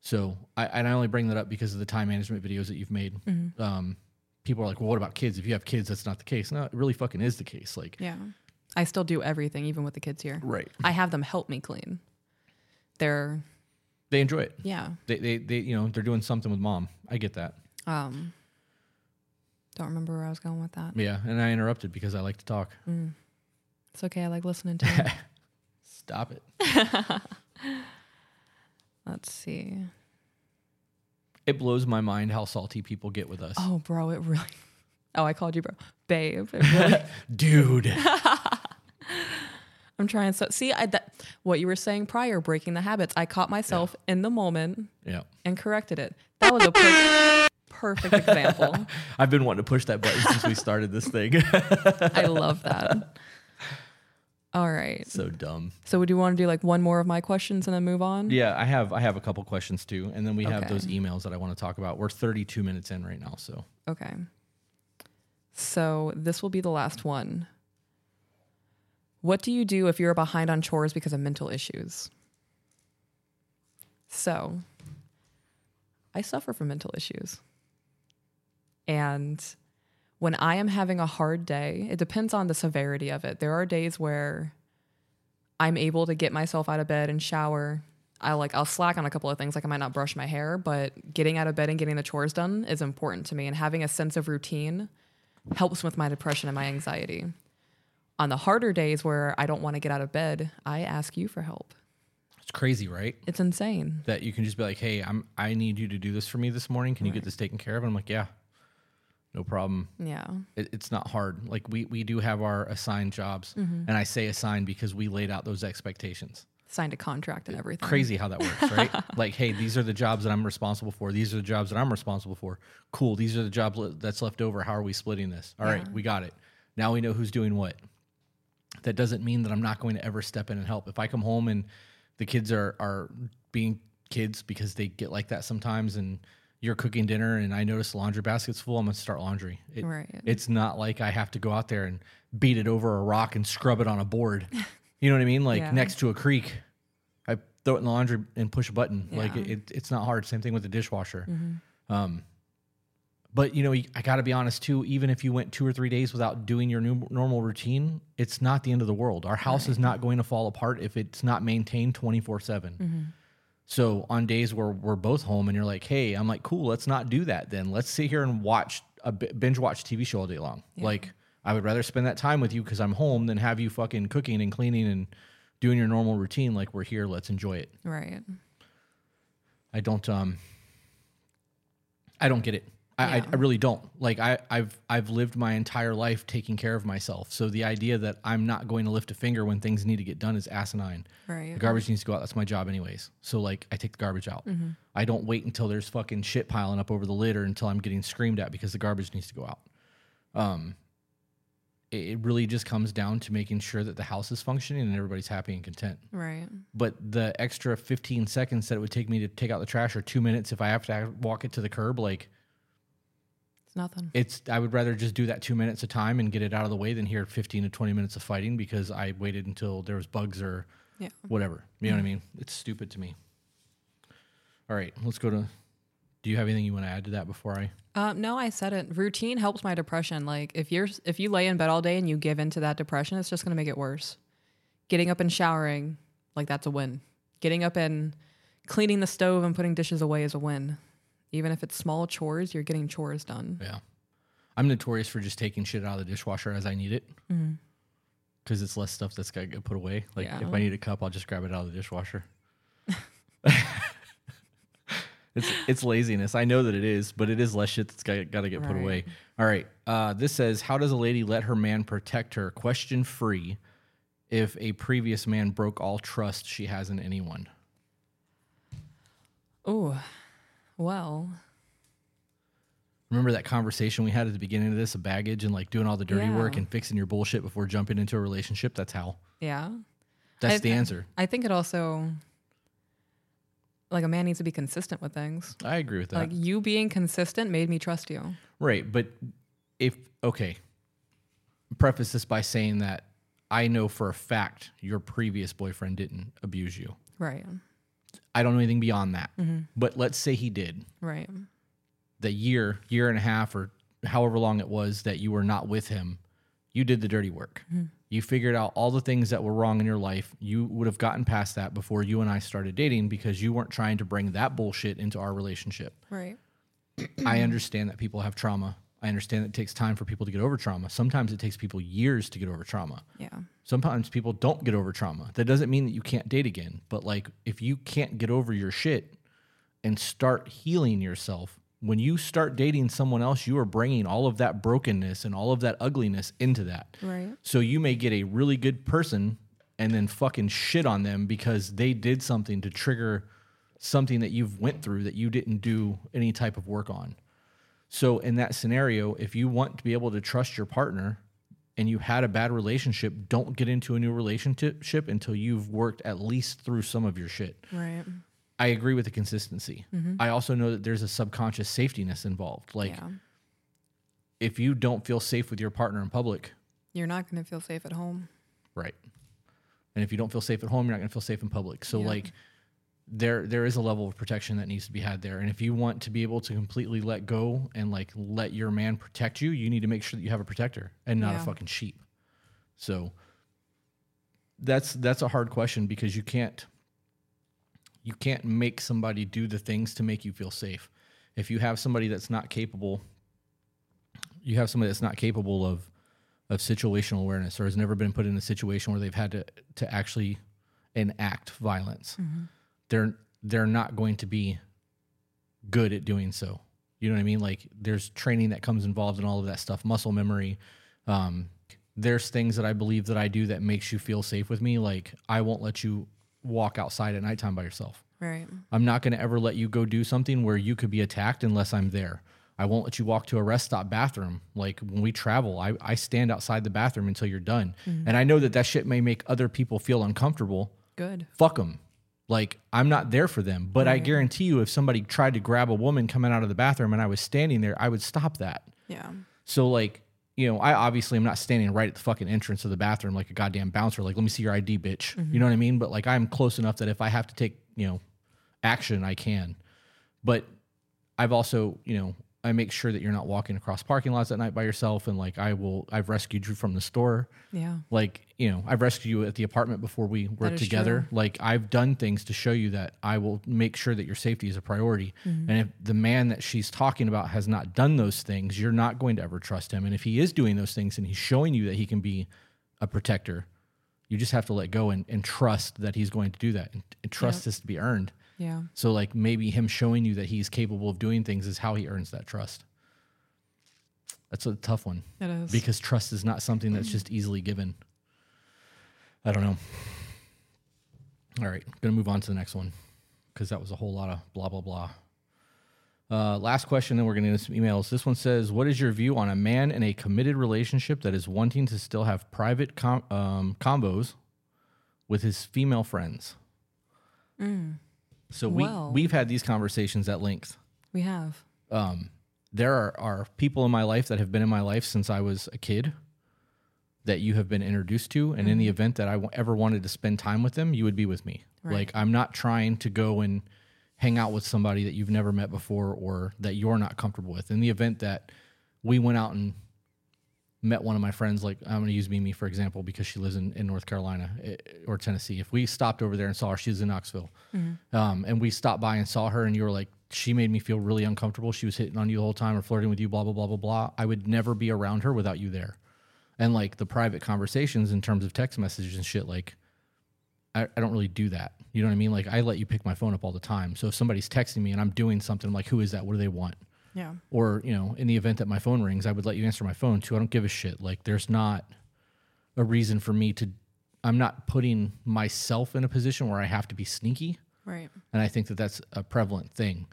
So I, and I only bring that up because of the time management videos that you've made. Mm-hmm. Um, people are like, well, what about kids? If you have kids, that's not the case. No, it really fucking is the case. Like, Yeah. I still do everything, even with the kids here. right. I have them help me clean. They're They enjoy it. yeah. They, they, they, you know, they're doing something with mom. I get that. Um don't remember where I was going with that. Yeah. And I interrupted because I like to talk. It's okay, I like listening to you. <laughs> Stop it. <laughs> Let's see. It blows my mind how salty people get with us. Oh bro, it really <laughs> Oh, I called you bro. Babe. It really Dude. <laughs> I'm trying so see I that what you were saying prior, breaking the habits. I caught myself in the moment yeah. and corrected it. That was a per- <laughs> perfect example. <laughs> I've been wanting to push that button since we started this thing. I love that. All right. so dumb. So would you want to do like one more of my questions and then move on? Yeah, I have I have a couple questions too, and then we have those emails that I want to talk about. We're 32 minutes in right now, so Okay. So this will be the last one. What do you do if you're behind on chores because of mental issues? So, I suffer from mental issues. And when I am having a hard day, it depends on the severity of it. There are days where I'm able to get myself out of bed and shower. I like I'll slack on a couple of things like I might not brush my hair, but getting out of bed and getting the chores done is important to me and having a sense of routine helps with my depression and my anxiety. On the harder days where I don't want to get out of bed, I ask you for help. it's crazy, right? It's insane. That you can just be like, "Hey, I'm I need you to do this for me this morning. Can you get this taken care of?" And I'm like, "Yeah, no problem." Yeah. It, it's not hard. Like we we do have our assigned jobs, Mm-hmm. and I say assigned because we laid out those expectations. Signed a contract and everything. Crazy how that works, right? <laughs> like, hey, these are the jobs that I'm responsible for. These are the jobs that I'm responsible for. Cool. These are the jobs that's left over. How are we splitting this? All right, Yeah. we got it. Now we know who's doing what. That doesn't mean that I'm not going to ever step in and help. If I come home and the kids are are being kids because they get like that sometimes, and you're cooking dinner and I notice the laundry basket's full, I'm gonna start laundry. It- Right. It's not like I have to go out there and beat it over a rock and scrub it on a board. <laughs> You know what I mean? Like Yeah. next to a creek. I throw it in the laundry and push a button. Like Yeah. it, it's not hard. Same thing with the dishwasher. Um, but you know, I got to be honest too. Even if you went two or three days without doing your new normal routine, it's not the end of the world. Our house is not going to fall apart if it's not maintained twenty four seven. So on days where we're both home and you're like, "Hey," I'm like, "Cool, let's not do that. Then let's sit here and watch a bi- binge watch TV show all day long." Like I would rather spend that time with you because I'm home than have you fucking cooking and cleaning and doing your normal routine. Like we're here, let's enjoy it. Right. I don't um I don't get it. I, I, Yeah. I really don't. Like I, I've I've lived my entire life taking care of myself. So the idea that I'm not going to lift a finger when things need to get done is asinine. Right. The garbage needs to go out. That's my job, anyways. So like, I take the garbage out. I don't wait until there's fucking shit piling up over the lid or until I'm getting screamed at because the garbage needs to go out. Um, it, it really just comes down to making sure that the house is functioning and everybody's happy and content. Right. But the extra 15 seconds that it would take me to take out the trash or two minutes if I have to walk it to the curb, like It's nothing. it's I would rather just do that two minutes of time and get it out of the way than hear 15 to 20 minutes of fighting because I waited until there was bugs or Yeah. whatever. You know what I mean? It's stupid to me. All right, let's go to. Do you have anything you want to add to that before I? Uh, no, I said it. Routine helps my depression. Like if you're if you lay in bed all day and you give into that depression, it's just gonna make it worse. Getting up and showering, like that's a win. Getting up and cleaning the stove and putting dishes away is a win. Even if it's small chores, you're getting chores done. Yeah, I'm notorious for just taking shit out of the dishwasher as I need it because it's less stuff that's got to get put away. Like Yeah. if I need a cup, I'll just grab it out of the dishwasher. <laughs> it's it's laziness. I know that it is, but it is less shit that's got, got to get put away. All right. Uh, this says, "How does a lady let her man protect her? Question free. If a previous man broke all trust she has in anyone." Oh, well, Remember that conversation we had at the beginning of this, of baggage and like doing all the dirty work and fixing your bullshit before jumping into a relationship? That's how. yeah. That's I- the answer. I think it also like a man needs to be consistent with things. I agree with that. Like you being consistent made me trust you. Right, but if okay, preface this by saying that I know for a fact your previous boyfriend didn't abuse you. Right. I don't know anything beyond that. Mm-hmm. But let's say he did. Right. The year, year and a half or however long it was that you were not with him, you did the dirty work. Mm-hmm. You figured out all the things that were wrong in your life. You would have gotten past that before you and I started dating because you weren't trying to bring that bullshit into our relationship. Right. I understand that people have trauma. I understand it takes time for people to get over trauma. Sometimes it takes people years to get over trauma. Yeah. Sometimes people don't get over trauma. That doesn't mean that you can't date again. But like if you can't get over your shit and start healing yourself, when you start dating someone else, you are bringing all of that brokenness and all of that ugliness into that. Right. So you may get a really good person and then fucking shit on them because they did something to trigger something that you've went through that you didn't do any type of work on. So in that scenario, if you want to be able to trust your partner and you had a bad relationship, don't get into a new relationship until you've worked at least through some of your shit. Right. I agree with the consistency. Mm-hmm. I also know that there's a subconscious safetyness involved. Like yeah. if you don't feel safe with your partner in public, You're not going to feel safe at home. Right. And if you don't feel safe at home, you're not going to feel safe in public. So Yeah. like there there is a level of protection that needs to be had there. And if you want to be able to completely let go and like let your man protect you, you need to make sure that you have a protector and not a fucking sheep. So that's that's a hard question because you can't you can't make somebody do the things to make you feel safe. If you have somebody that's not capable you have somebody that's not capable of of situational awareness or has never been put in a situation where they've had to to actually enact violence. Mm-hmm. They're they're not going to be good at doing so. You know what I mean? Like there's training that comes involved in all of that stuff, muscle memory. Um, there's things that I believe that I do that makes you feel safe with me. Like I won't let you walk outside at nighttime by yourself. Right. I'm not going to ever let you go do something where you could be attacked unless I'm there. I won't let you walk to a rest stop bathroom. Like when we travel, I, I stand outside the bathroom until you're done. And I know that that shit may make other people feel uncomfortable. Good. Fuck them. Like I'm not there for them. But I guarantee you, if somebody tried to grab a woman coming out of the bathroom and I was standing there, I would stop that. Yeah. So like, you know, I obviously am not standing right at the fucking entrance of the bathroom like a goddamn bouncer. Like, let me see your ID, bitch. You know mm-hmm. what I mean? But like, I'm close enough that if I have to take, you know, action, I can. But I've also, you know, I make sure that you're not walking across parking lots at night by yourself. And like, I will, I've rescued you from the store. Yeah. Like, you know, I've rescued you at the apartment before we were together. Like, I've done things to show you that I will make sure that your safety is a priority. And if the man that she's talking about has not done those things, you're not going to ever trust him. And if he is doing those things and he's showing you that he can be a protector, you just have to let go and, and trust that he's going to do that. And, and trust is to be earned. Yeah. So, like, maybe him showing you that he's capable of doing things is how he earns that trust. That's a tough one It is. because trust is not something that's just easily given. I don't know. All right, gonna move on to the next one because that was a whole lot of blah blah blah. Uh, last question, then we're gonna get some emails. This one says, "What is your view on a man in a committed relationship that is wanting to still have private com- um, combos with his female friends?" So we we've had these conversations at length we have. um, there are, are people in my life that have been in my life since I was a kid that you have been introduced to. And in the event that I w- ever wanted to spend time with them, you would be with me. Right. Like, I'm not trying to go and hang out with somebody that you've never met before or that you're not comfortable with. In the event that we went out and met one of my friends, like I'm going to use Mimi for example, because she lives in, in North Carolina eh, or Tennessee. If we stopped over there and saw her, she's in Knoxville, um, and we stopped by and saw her, and you were like, she made me feel really uncomfortable. She was hitting on you the whole time or flirting with you, blah blah blah blah blah. I would never be around her without you there, and like the private conversations in terms of text messages and shit, like. I, I don't really do that. You know what I mean? Like I let you pick my phone up all the time. So if somebody's texting me and I'm doing something, I'm like, who is that? What do they want? Yeah. or you know in the event that my phone rings i would let you answer my phone too i don't give a shit like there's not a reason for me to i'm not putting myself in a position where i have to be sneaky Right. and i think that that's a prevalent thing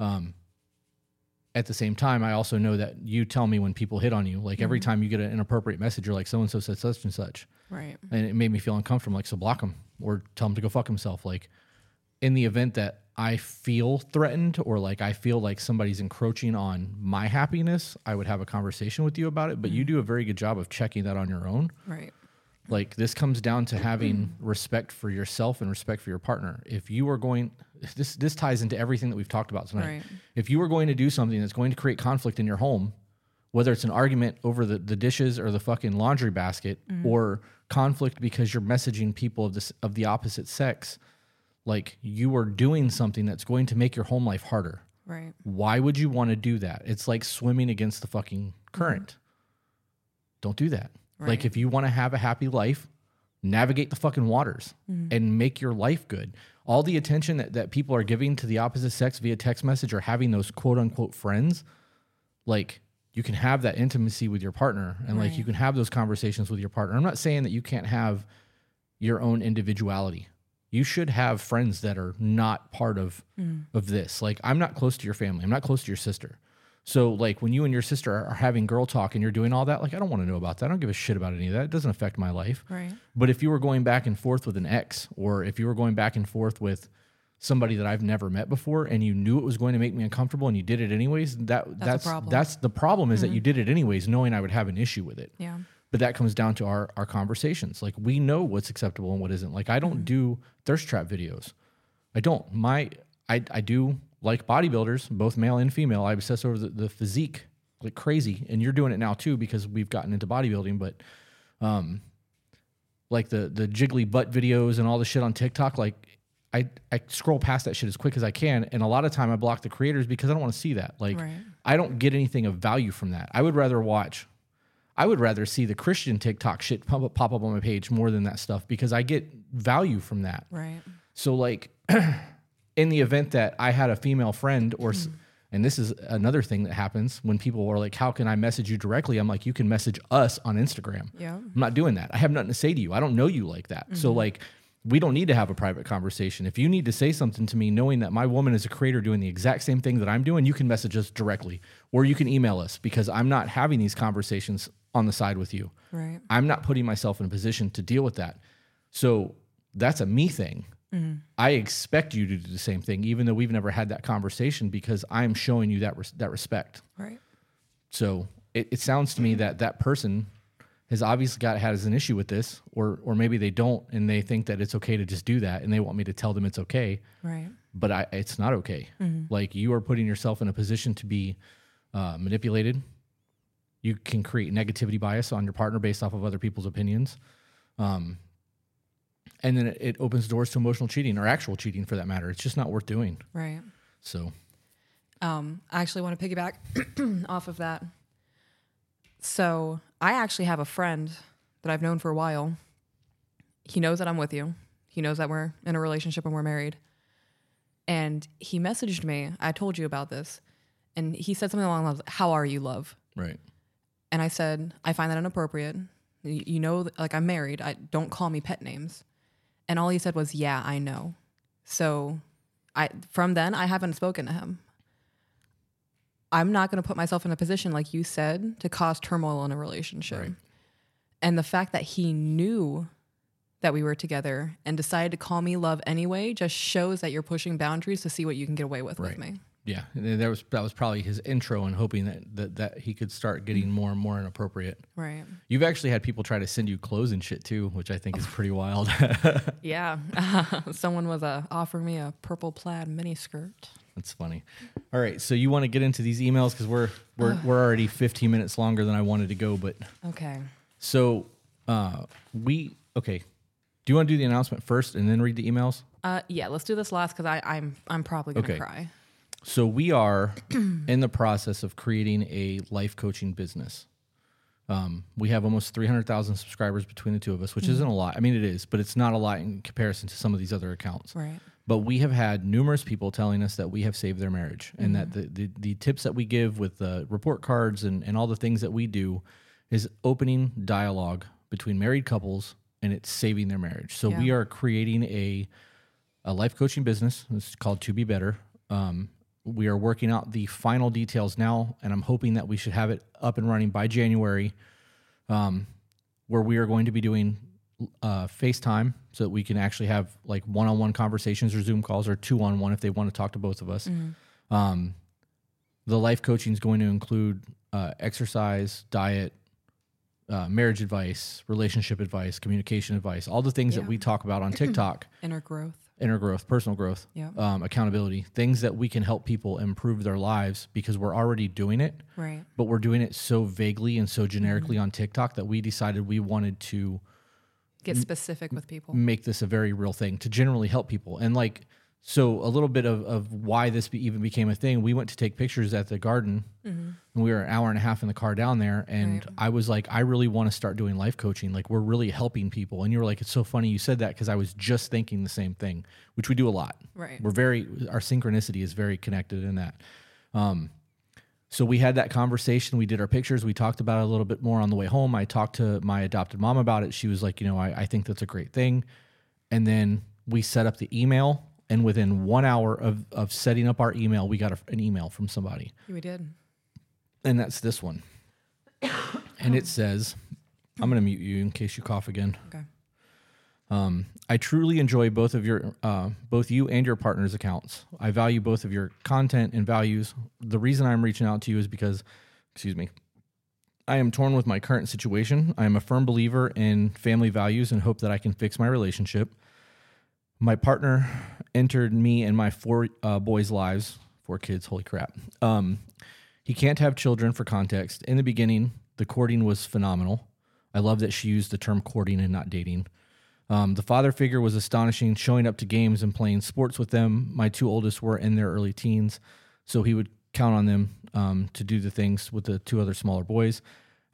um, at the same time i also know that you tell me when people hit on you like every time you get an inappropriate message you're like so and so said such and such Right. and it made me feel uncomfortable. Like, so block him or tell him to go fuck himself. Like, in the event that I feel threatened or like I feel like somebody's encroaching on my happiness, I would have a conversation with you about it. But you mm. do a very good job of checking that on your own. Right. Like, this comes down to <clears throat> having respect for yourself and respect for your partner. If you are going, this this ties into everything that we've talked about tonight. Right. If you are going to do something that's going to create conflict in your home, whether it's an argument over the, the dishes or the fucking laundry basket mm. or conflict because you're messaging people of this of the opposite sex like you are doing something that's going to make your home life harder. Right. why would you want to do that? It's like swimming against the fucking current. Mm-hmm. Don't do that. Like if you want to have a happy life navigate the fucking waters mm-hmm. and make your life good. All the attention that, that people are giving to the opposite sex via text message or having those quote unquote friends like you can have that intimacy with your partner and like you can have those conversations with your partner. I'm not saying that you can't have your own individuality you should have friends that are not part of mm. of this like i'm not close to your family i'm not close to your sister so like when you and your sister are having girl talk and you're doing all that like i don't want to know about that i don't give a shit about any of that it doesn't affect my life Right. but if you were going back and forth with an ex, or if you were going back and forth with somebody that I've never met before, and you knew it was going to make me uncomfortable, and you did it anyways, that that's problem. that's the problem is that mm-hmm. you did it anyways, knowing I would have an issue with it. Yeah. But that comes down to our our conversations. Like we know what's acceptable and what isn't. Like I don't do thirst trap videos. I don't. My I I do like bodybuilders, both male and female. I obsess over the, the physique like crazy, and you're doing it now too because we've gotten into bodybuilding. But um, like the the jiggly butt videos and all the shit on TikTok, like I I scroll past that shit as quick as I can, and a lot of time I block the creators because I don't want to see that. Like Right. I don't get anything of value from that. I would rather watch. I would rather see the Christian TikTok shit pop up, pop up on my page more than that stuff because I get value from that. Right. So like <clears throat> in the event that I had a female friend or s hmm. and this is another thing that happens when people are like how can I message you directly? I'm like you can message us on Instagram. Yeah. I'm not doing that. I have nothing to say to you. I don't know you like that. So mm-hmm. like we don't need to have a private conversation. If you need to say something to me knowing that my woman is a creator doing the exact same thing that I'm doing, you can message us directly or you can email us because I'm not having these conversations on the side with you. Right. I'm not putting myself in a position to deal with that. So that's a me thing. I expect you to do the same thing, even though we've never had that conversation, because I'm showing you that res- that respect. Right. So it, it sounds to me that that person has obviously got has an issue with this, or or maybe they don't, and they think that it's okay to just do that, and they want me to tell them it's okay, Right. but I, it's not okay. Like you are putting yourself in a position to be uh, manipulated. You can create negativity bias on your partner based off of other people's opinions. Um, and then it, it opens doors to emotional cheating or actual cheating for that matter. It's just not worth doing. Right. So, Um, I actually want to piggyback <clears throat> off of that. So I actually have a friend that I've known for a while. He knows that I'm with you. He knows that we're in a relationship and we're married. And he messaged me. I told you about this. And he said something along the lines, How are you, love? right. And I said, I find that inappropriate. Y- You know, like I'm married. I don't call me pet names. And all he said was, "Yeah, I know." So, I from then I haven't spoken to him. I'm not going to put myself in a position like you said to cause turmoil in a relationship. Right. And the fact that he knew that we were together and decided to call me love anyway just shows that you're pushing boundaries to see what you can get away with Right. with me. Yeah, and that was that was probably his intro and hoping that, that that he could start getting more and more inappropriate. Right. You've actually had people try to send you clothes and shit too, which I think is pretty wild. <laughs> Yeah. <laughs> Someone was uh, offering me a purple plaid miniskirt. That's funny. All right, so you want to get into these emails because we're we're <sighs> we're already 15 minutes longer than I wanted to go, but Okay. so uh, we okay. Do you want to do the announcement first and then read the emails? Uh, yeah, let's do this last because I'm I'm probably gonna Okay. cry. So we are <clears throat> in the process of creating a life coaching business. Um, we have almost 300,000 subscribers between the two of us, which isn't a lot. I mean, it is, but it's not a lot in comparison to some of these other accounts. Right. But we have had numerous people telling us that we have saved their marriage and that the, the, the tips that we give with the report cards and, and all the things that we do is opening dialogue between married couples and it's saving their marriage. So we are creating a, a life coaching business. It's called 2 Be Better. Um, we are working out the final details now, and I'm hoping that we should have it up and running by January, um, where we are going to be doing uh, FaceTime so that we can actually have like one-on-one conversations or Zoom calls or two-on-one if they want to talk to both of us. Um, the life coaching is going to include uh, exercise, diet, uh, marriage advice, relationship advice, communication advice, all the things that we talk about on <clears throat> TikTok Inner growth. Inner growth, personal growth, um, accountability, things that we can help people improve their lives because we're already doing it, Right. but we're doing it so vaguely and so generically on TikTok that we decided we wanted to Get specific with people. make this a very real thing to generally help people. And like, so a little bit of, of why this be, even became a thing. We went to take pictures at the garden and we were an hour and a half in the car down there. And Right. I was like, I really want to start doing life coaching. Like we're really helping people. And you were like, it's so funny you said that because I was just thinking the same thing, which we do a lot. Right. We're very, our synchronicity is very connected in that. Um, so we had that conversation. We did our pictures. We talked about it a little bit more on the way home. I talked to my adopted mom about it. She was like, you know, I, I think that's a great thing. And then we set up the email. And within one hour of, of setting up our email, we got a, an email from somebody. We did. And that's this one. <coughs> and it says, I'm going to mute you in case you cough again. Okay. Um, I truly enjoy both of your, uh, both you and your partner's accounts. I value both of your content and values. The reason I'm reaching out to you is because, excuse me, I am torn with my current situation. I am a firm believer in family values and hope that I can fix my relationship. My partner entered me and my four uh, boys' lives, four kids, holy crap. Um, he can't have children for context. In the beginning, the courting was phenomenal. I love that she used the term courting and not dating. Um, the father figure was astonishing, showing up to games and playing sports with them. My two oldest were in their early teens, so he would count on them um, to do the things with the two other smaller boys.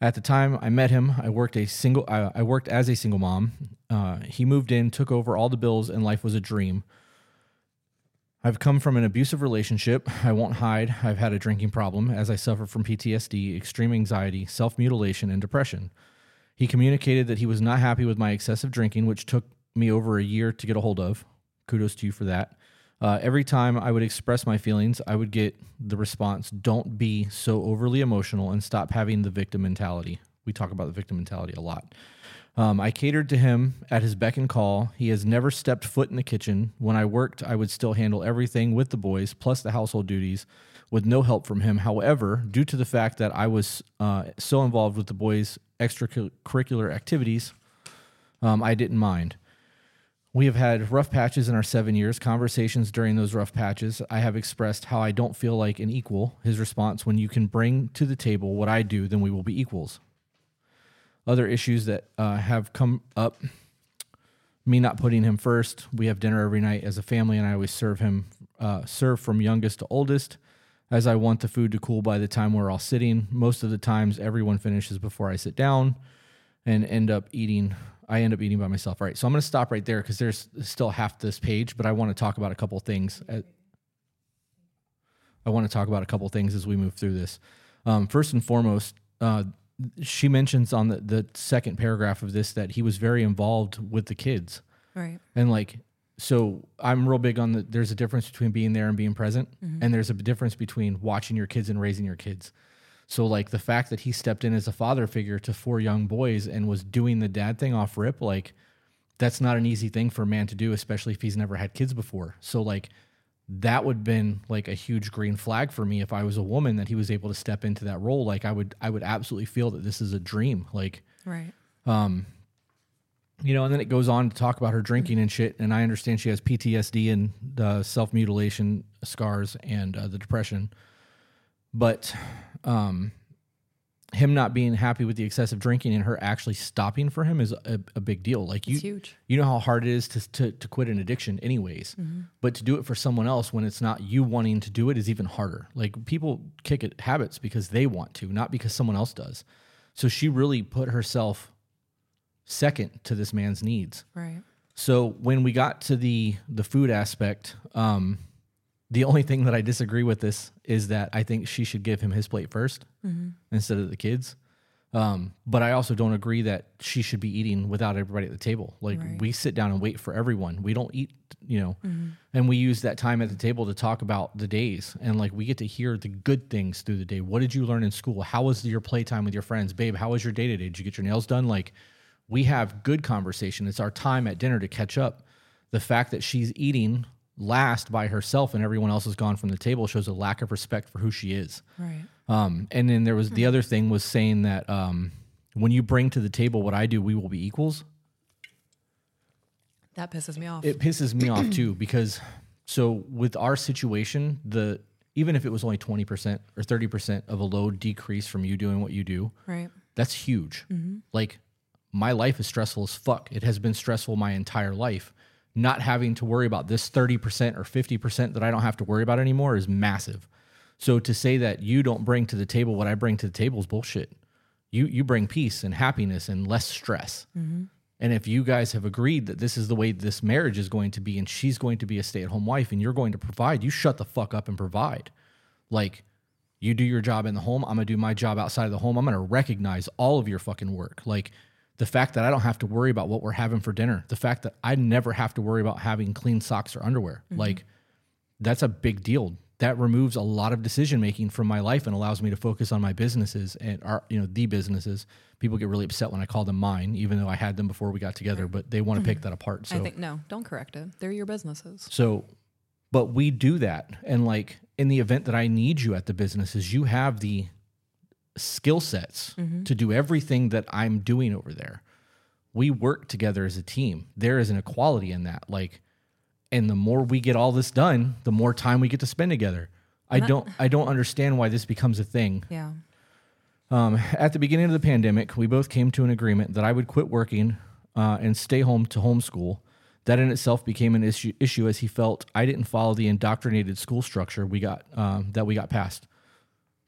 At the time I met him, I worked a single. I, I worked as a single mom. Uh, he moved in, took over all the bills, and life was a dream. I've come from an abusive relationship. I won't hide. I've had a drinking problem as I suffer from PTSD, extreme anxiety, self mutilation, and depression. He communicated that he was not happy with my excessive drinking, which took me over a year to get a hold of. Kudos to you for that. Uh, every time I would express my feelings, I would get the response, Don't be so overly emotional and stop having the victim mentality. We talk about the victim mentality a lot. Um, I catered to him at his beck and call. He has never stepped foot in the kitchen. When I worked, I would still handle everything with the boys, plus the household duties, with no help from him. However, due to the fact that I was uh, so involved with the boys' extracurricular activities, um, I didn't mind. We have had rough patches in our seven years, conversations during those rough patches. I have expressed how I don't feel like an equal. His response, when you can bring to the table what I do, then we will be equals. Other issues that uh, have come up me not putting him first. We have dinner every night as a family, and I always serve him, uh, serve from youngest to oldest, as I want the food to cool by the time we're all sitting. Most of the times, everyone finishes before I sit down, and end up eating. I end up eating by myself. All right, so I'm going to stop right there because there's still half this page, but I want to talk about a couple things. I want to talk about a couple things as we move through this. Um, first and foremost, uh, she mentions on the, the second paragraph of this that he was very involved with the kids. Right. And like, so I'm real big on the, there's a difference between being there and being present. And there's a difference between watching your kids and raising your kids. So like the fact that he stepped in as a father figure to four young boys and was doing the dad thing off rip, like that's not an easy thing for a man to do, especially if he's never had kids before. So like that would have been like a huge green flag for me if I was a woman that he was able to step into that role. Like I would I would absolutely feel that this is a dream. Like Right. Um you know, and then it goes on to talk about her drinking and shit. And I understand she has PTSD and uh, self mutilation scars and uh, the depression. But um, him not being happy with the excessive drinking and her actually stopping for him is a, a big deal. Like you, It's huge. you know how hard it is to, to, to quit an addiction, anyways. But to do it for someone else when it's not you wanting to do it is even harder. Like people kick at habits because they want to, not because someone else does. So she really put herself second to this man's needs. Right. So when we got to the the food aspect, um, the only thing that I disagree with this is that I think she should give him his plate 1st instead of the kids. Um, but I also don't agree that she should be eating without everybody at the table. Like Right. we sit down and wait for everyone. We don't eat, you know, and we use that time at the table to talk about the days and like we get to hear the good things through the day. What did you learn in school? How was your playtime with your friends? Babe, how was your day today? Did you get your nails done? Like we have good conversation. It's our time at dinner to catch up. The fact that she's eating last by herself and everyone else has gone from the table shows a lack of respect for who she is. Right. Um, and then there was the other thing was saying that um, when you bring to the table what I do, we will be equals. That pisses me off. It pisses me off too because so with our situation, the even if it was only twenty percent or thirty percent of a load decrease from you doing what you do, right. that's huge. Like my life is stressful as fuck. It has been stressful my entire life. Not having to worry about this 30% or 50% that I don't have to worry about anymore is massive. So to say that you don't bring to the table what I bring to the table is bullshit. You you bring peace and happiness and less stress. Mm-hmm. And if you guys have agreed that this is the way this marriage is going to be and she's going to be a stay-at-home wife and you're going to provide, you shut the fuck up and provide. Like you do your job in the home, I'm gonna do my job outside of the home. I'm gonna recognize all of your fucking work. Like the fact that I don't have to worry about what we're having for dinner, the fact that I never have to worry about having clean socks or underwear. Mm-hmm. Like that's a big deal. That removes a lot of decision making from my life and allows me to focus on my businesses and our, you know, the businesses. People get really upset when I call them mine, even though I had them before we got together, but they want to pick mm-hmm. that apart. So I think no, don't correct it. They're your businesses. so, but we do that. And like in the event that I need you at the businesses, you have the skill sets to do everything that I'm doing over there. We work together as a team. There is an equality in that. Like, and the more we get all this done, the more time we get to spend together. I don't I don't understand why this becomes a thing. Yeah. Um, at the beginning of the pandemic, we both came to an agreement that I would quit working uh, and stay home to homeschool. That in itself became an issue, issue as he felt I didn't follow the indoctrinated school structure we got um, that we got passed.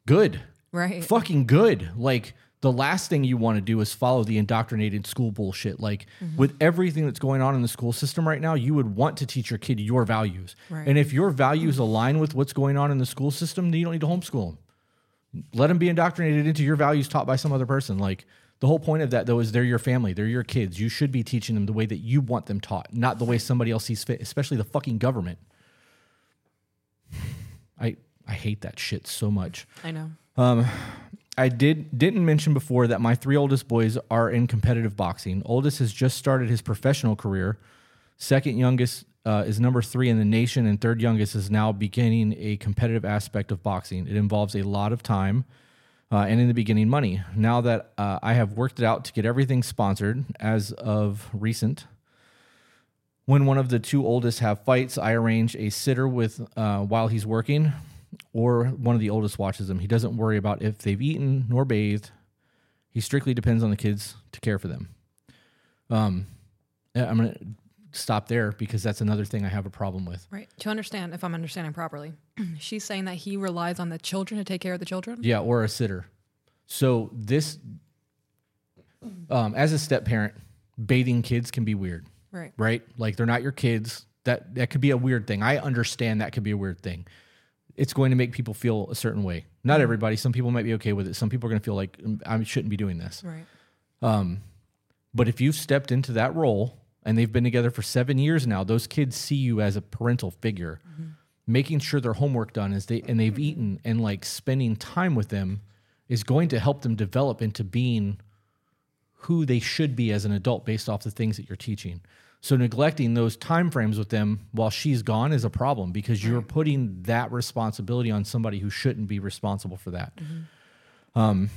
Good, Right. fucking good. Like the last thing you want to do is follow the indoctrinated school bullshit. Like mm-hmm. with everything that's going on in the school system right now, you would want to teach your kid your values. Right. And if your values align with what's going on in the school system, then you don't need to homeschool them let them be indoctrinated into your values taught by some other person. Like the whole point of that though is they're your family, they're your kids. You should be teaching them the way that you want them taught, not the way somebody else sees fit, especially the fucking government. <sighs> I I hate that shit so much. I know. I did didn't mention before that my three oldest boys are in competitive boxing. Oldest has just started his professional career. Second youngest uh, is number three in the nation, and third youngest is now beginning a competitive aspect of boxing. It involves a lot of time, uh, and in the beginning, money. Now that uh, I have worked it out to get everything sponsored as of recent, when one of the two oldest have fights, I arrange a sitter with uh, while he's working, or one of the oldest watches them. He doesn't worry about if they've eaten nor bathed. He strictly depends on the kids to care for them. Um, I'm gonna stop there because that's another thing I have a problem with. Right. To understand, if I'm understanding properly, <clears throat> she's saying that he relies on the children to take care of the children. Yeah, or a sitter. So this, um, as a step parent, bathing kids can be weird. Right. right? Like they're not your kids. That that could be a weird thing. I understand that could be a weird thing. It's going to make people feel a certain way. Not mm-hmm. everybody. Some people might be okay with it. Some people are going to feel like "Mm, I shouldn't be doing this. Right. Um, but if you've stepped into that role and they've been together for seven years now, those kids see you as a parental figure, mm-hmm. making sure their homework done is they and they've eaten and like spending time with them is going to help them develop into being who they should be as an adult based off the things that you're teaching. So neglecting those time frames with them while she's gone is a problem because you're putting that responsibility on somebody who shouldn't be responsible for that. Um,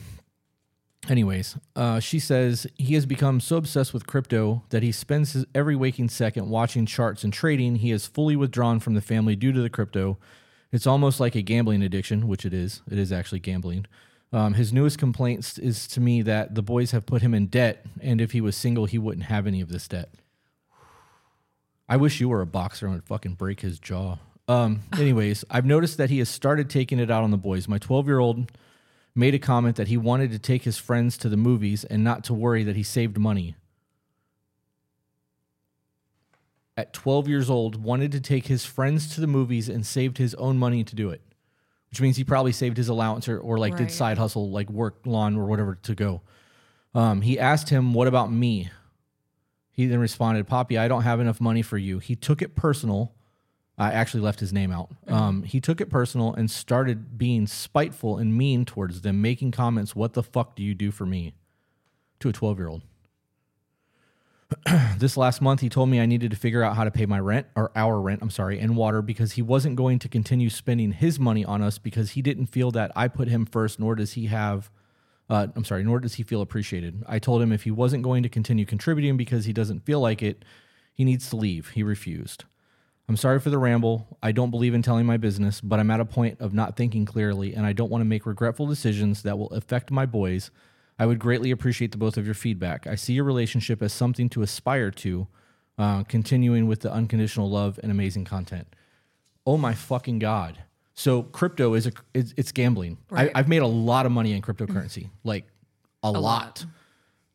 Anyways, uh, she says he has become so obsessed with crypto that he spends his every waking second watching charts and trading. He is fully withdrawn from the family due to the crypto. It's almost like a gambling addiction, which it is. It is actually gambling. Um, his newest complaints is to me that the boys have put him in debt, and if he was single, he wouldn't have any of this debt. I wish you were a boxer and would fucking break his jaw. Um, <sighs> anyways, I've noticed that he has started taking it out on the boys. My 12 year old made a comment that he wanted to take his friends to the movies and not to worry that he saved money. At 12 years old, wanted to take his friends to the movies and saved his own money to do it, which means he probably saved his allowance or, or like did side hustle, like work lawn or whatever to go. Um, he asked him, What about me? He then responded, Poppy, I don't have enough money for you. He took it personal. I actually left his name out. Um, he took it personal and started being spiteful and mean towards them, making comments, What the fuck do you do for me? to a 12 year old. <clears throat> this last month, he told me I needed to figure out how to pay my rent or our rent, I'm sorry, and water because he wasn't going to continue spending his money on us because he didn't feel that I put him first, nor does he have. Uh, I'm sorry, nor does he feel appreciated. I told him if he wasn't going to continue contributing because he doesn't feel like it, he needs to leave. He refused. I'm sorry for the ramble. I don't believe in telling my business, but I'm at a point of not thinking clearly, and I don't want to make regretful decisions that will affect my boys. I would greatly appreciate the both of your feedback. I see your relationship as something to aspire to, uh, continuing with the unconditional love and amazing content. Oh my fucking god! So crypto is a it's, it's gambling. Right. I, I've made a lot of money in cryptocurrency, like a, lot.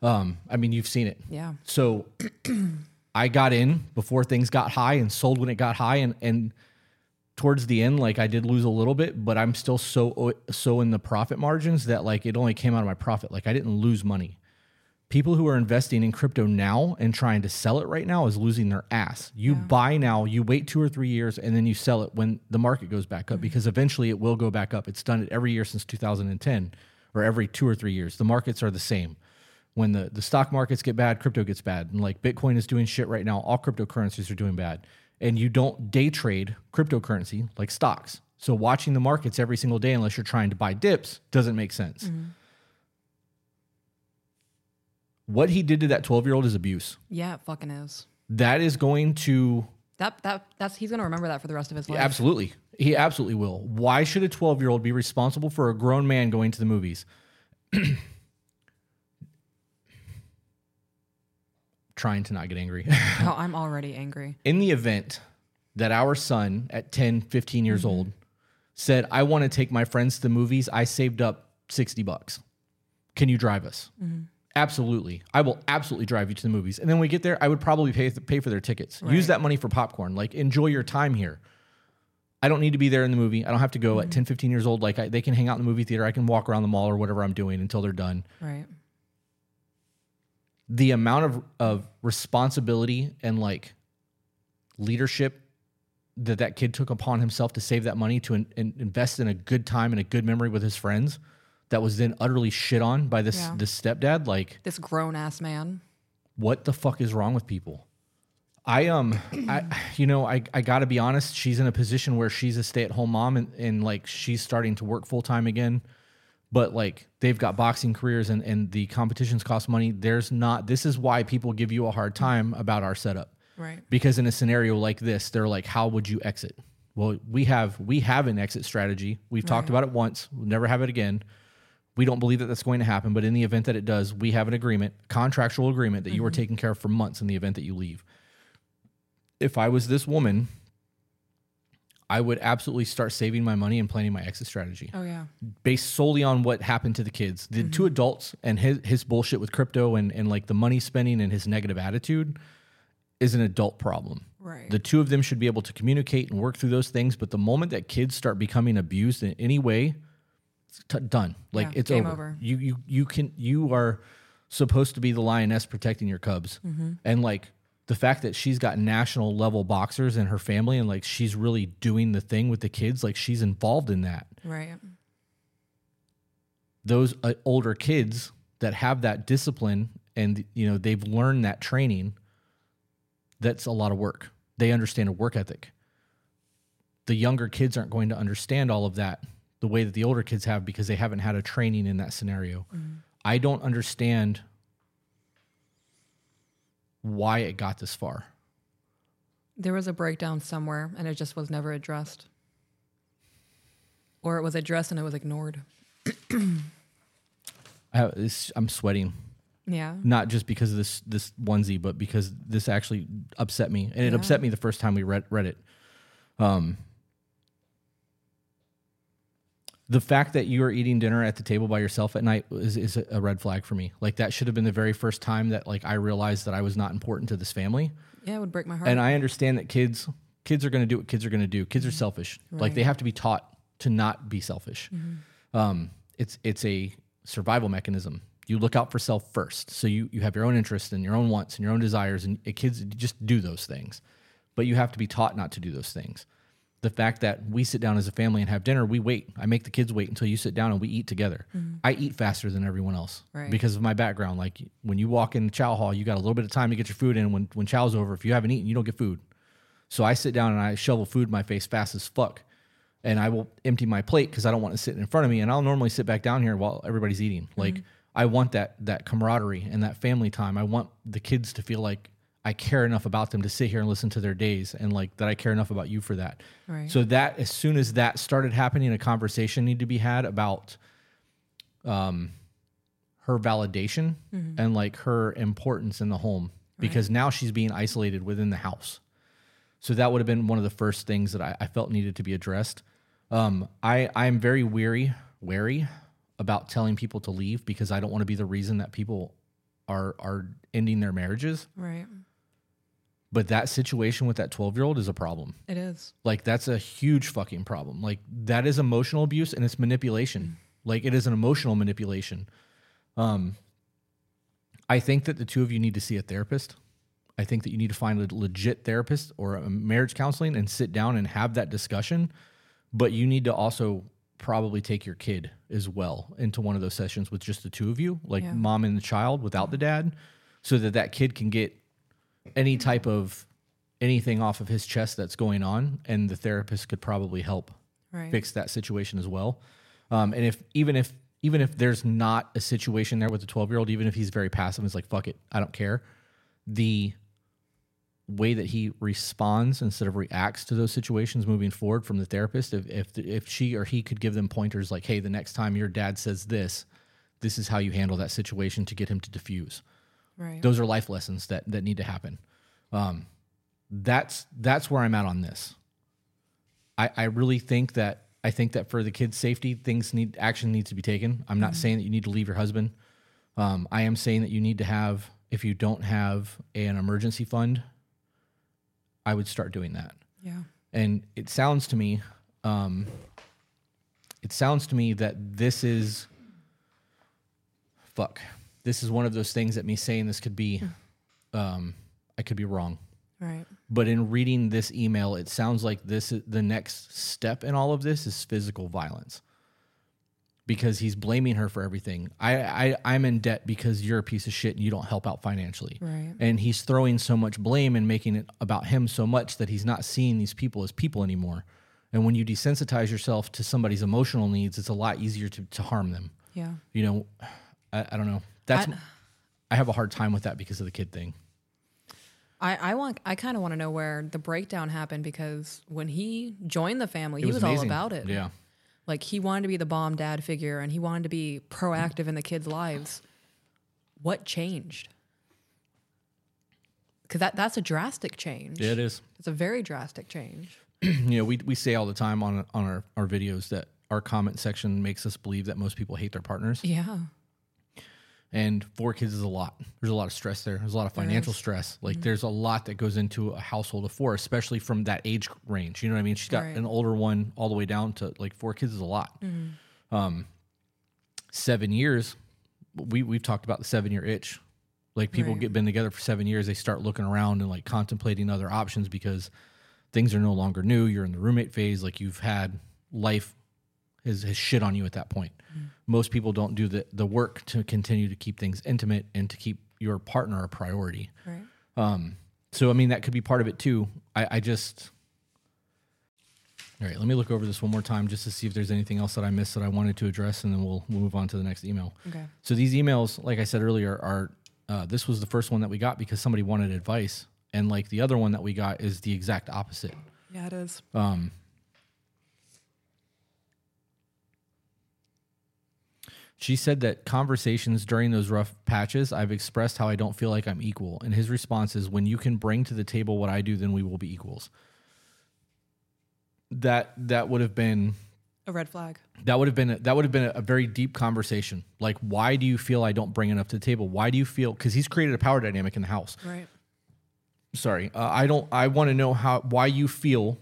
Um, I mean, you've seen it. Yeah. So <clears throat> I got in before things got high and sold when it got high and and towards the end like I did lose a little bit, but I'm still so so in the profit margins that like it only came out of my profit. Like I didn't lose money. People who are investing in crypto now and trying to sell it right now is losing their ass. You buy now, you wait 2 or 3 years and then you sell it when the market goes back up mm-hmm. because eventually it will go back up. It's done it every year since 2010 or every 2 or 3 years. The markets are the same when the, the stock markets get bad, crypto gets bad. And like Bitcoin is doing shit right now, all cryptocurrencies are doing bad. And you don't day trade cryptocurrency like stocks. So watching the markets every single day, unless you're trying to buy dips, doesn't make sense. Mm-hmm. What he did to that 12 year old is abuse. Yeah, it fucking is. That is going to That that that's he's gonna remember that for the rest of his life. absolutely, he absolutely will. Why should a 12 year old be responsible for a grown man going to the movies? <clears throat> Trying to not get angry. <laughs> Oh, I'm already angry. in the event that our son at 10 15 years mm-hmm. old said i want to take my friends to the movies i saved up 60 bucks can you drive us mm-hmm. Absolutely. I will absolutely drive you to the movies. And then when we get there i would probably pay, pay for their tickets. Use that money for popcorn. Like enjoy your time here. I don't need to be there in the movie. I don't have to go at mm-hmm. 10 15 years old. Like I, they can hang out in the movie theater. I can walk around the mall or whatever i'm doing until they're done. Right. the amount of, of responsibility and like leadership that that kid took upon himself to save that money to in, in- invest in a good time and a good memory with his friends that was then utterly shit on by this Yeah. this stepdad like This grown ass man. what the fuck is wrong with people? I um <clears throat> i you know i i gotta be honest she's in a position where she's a stay-at-home mom and, and like she's starting to work full-time again. But like they've got boxing careers and and the competitions cost money. There's not this is why people give you a hard time about our setup. Right. because in a scenario like this they're like how would you exit? Well we have we have an exit strategy. We've talked about it once. We'll never have it again we don't believe that that's going to happen but in the event that it does we have an agreement contractual agreement that you are mm-hmm. taken care of for months in the event that you leave if i was this woman i would absolutely start saving my money and planning my exit strategy Oh yeah. based solely on what happened to the kids. The two mm-hmm. adults and his his bullshit with crypto and and like the money spending and his negative attitude is an adult problem. Right. The two of them should be able to communicate and work through those things. But the moment that kids start becoming abused in any way, t- done. Like Yeah, it's over. over. You you you can you are supposed to be the lioness protecting your cubs, Mm-hmm. and like the fact that she's got national level boxers in her family, and like she's really doing the thing with the kids, like she's involved in that. right. Those uh, older kids that have that discipline and you know they've learned that training that's a lot of work they understand a work ethic the younger kids aren't going to understand all of that the way that the older kids have because they haven't had a training in that scenario i don't understand why it got this far There was a breakdown somewhere and it just was never addressed. Or it was addressed and it was ignored. <clears throat> I, i'm sweating Yeah. not just because of this this onesie, but because this actually upset me, and it Yeah. upset me the first time we read read it. Um, the fact that you are eating dinner at the table by yourself at night is is a red flag for me. Like that should have been the very first time that like I realized that I was not important to this family. Yeah, it would break my heart. And I understand that kids kids are going to do what kids are going to do. Kids are selfish. Like they have to be taught to not be selfish. Um, it's it's a survival mechanism. You look out for self first. So you you have your own interests and your own wants and your own desires, and uh, kids just do those things. But you have to be taught not to do those things. The fact that we sit down as a family and have dinner, we wait. I make the kids wait until you sit down and we eat together. Mm-hmm. I eat faster than everyone else Right. because of my background. Like when you walk in the chow hall, you got a little bit of time to get your food in. When when chow's over, if you haven't eaten, you don't get food. So I sit down and I shovel food in my face fast as fuck. And I will empty my plate because I don't want it sitting in front of me. And I'll normally sit back down here while everybody's eating. Like mm-hmm. I want that that camaraderie and that family time. I want the kids to feel like I care enough about them to sit here and listen to their days and like that I care enough about you for that. Right. So that as soon as that started happening, a conversation needed to be had about um her validation and like her importance in the home because now she's being isolated within the house. So that would have been one of the first things that I, I felt needed to be addressed. Um, I I'm very weary wary about telling people to leave because I don't want to be the reason that people are are ending their marriages. right. But that situation with that 12 year old is a problem. It is. Like that's a huge fucking problem. Like that is emotional abuse and it's manipulation. Like it is an emotional manipulation. Um I think that the two of you need to see a therapist. I think that you need to find a legit therapist or a marriage counseling and sit down and have that discussion. But you need to also probably take your kid as well into one of those sessions with just the two of you, like Yeah. mom and the child without the dad, so that that kid can get any type of anything off of his chest that's going on, and the therapist could probably help Right. fix that situation as well. Um, and if even if even if there's not a situation there with the 12 year old, even if he's very passive, is like fuck it, I don't care. The way that he responds instead of reacts to those situations moving forward from the therapist, if if if she or he could give them pointers like, hey, the next time your dad says this, this is how you handle that situation to get him to diffuse Right. those are life lessons that that need to happen. Um that's that's where i'm at on this. I i really think that i think that for the kids safety things need action needs to be taken. I'm not saying that you need to leave your husband. Um i am saying that you need to have if you don't have an emergency fund i would start doing that. Yeah. and it sounds to me um it sounds to me that this is fuck this is one of those things that me saying this could be um i could be wrong. Right. but in reading this email it sounds like this is the next step in all of this is physical violence. Because he's blaming her for everything. I, I i'm in debt because you're a piece of shit and you don't help out financially. Right. and he's throwing so much blame and making it about him so much that he's not seeing these people as people anymore. And when you desensitize yourself to somebody's emotional needs it's a lot easier to, to harm them. Yeah. you know i, I don't know that's I- I have a hard time with that because of the kid thing I, I want I kind of want to know where the breakdown happened because when he joined the family, he was, all amazing. about it. yeah Like he wanted to be the bomb dad figure and he wanted to be proactive in the kids' lives. What changed? Because that, that's a drastic change. yeah it is It's a very drastic change. <clears throat> you know, we, we say all the time on on our, our videos that our comment section makes us believe that most people hate their partners. Yeah. And four kids is a lot. There's a lot of stress there. There's a lot of financial stress. Like there's a lot that goes into a household of four, especially from that age range. You know what I mean? She's got Right. an older one all the way down to like four kids is a lot. Um, seven years, we we've talked about the seven year itch. Like people Right. get been together for seven years, they start looking around and like contemplating other options because things are no longer new. You're in the roommate phase. Like you've had life has shit on you at that point. Most people don't do the, the work to continue to keep things intimate and to keep your partner a priority. Right. Um, so I mean that could be part of it too. I, I just all right. Let me look over this one more time just to see if there's anything else that I missed that I wanted to address, and then we'll, we'll move on to the next email. Okay. So these emails, like I said earlier, are uh, this was the first one that we got because somebody wanted advice, and like the other one that we got is the exact opposite. Yeah, it is. Um, she said that conversations during those rough patches, I've expressed how I don't feel like I'm equal. And his response is, when you can bring to the table what I do, then we will be equals. That that would have been A red flag. that would have been a, that would have been a, a very deep conversation. Like, why do you feel I don't bring enough to the table? Why do you feel? Because he's created a power dynamic in the house Right. sorry uh, i don't i want to know how why you feel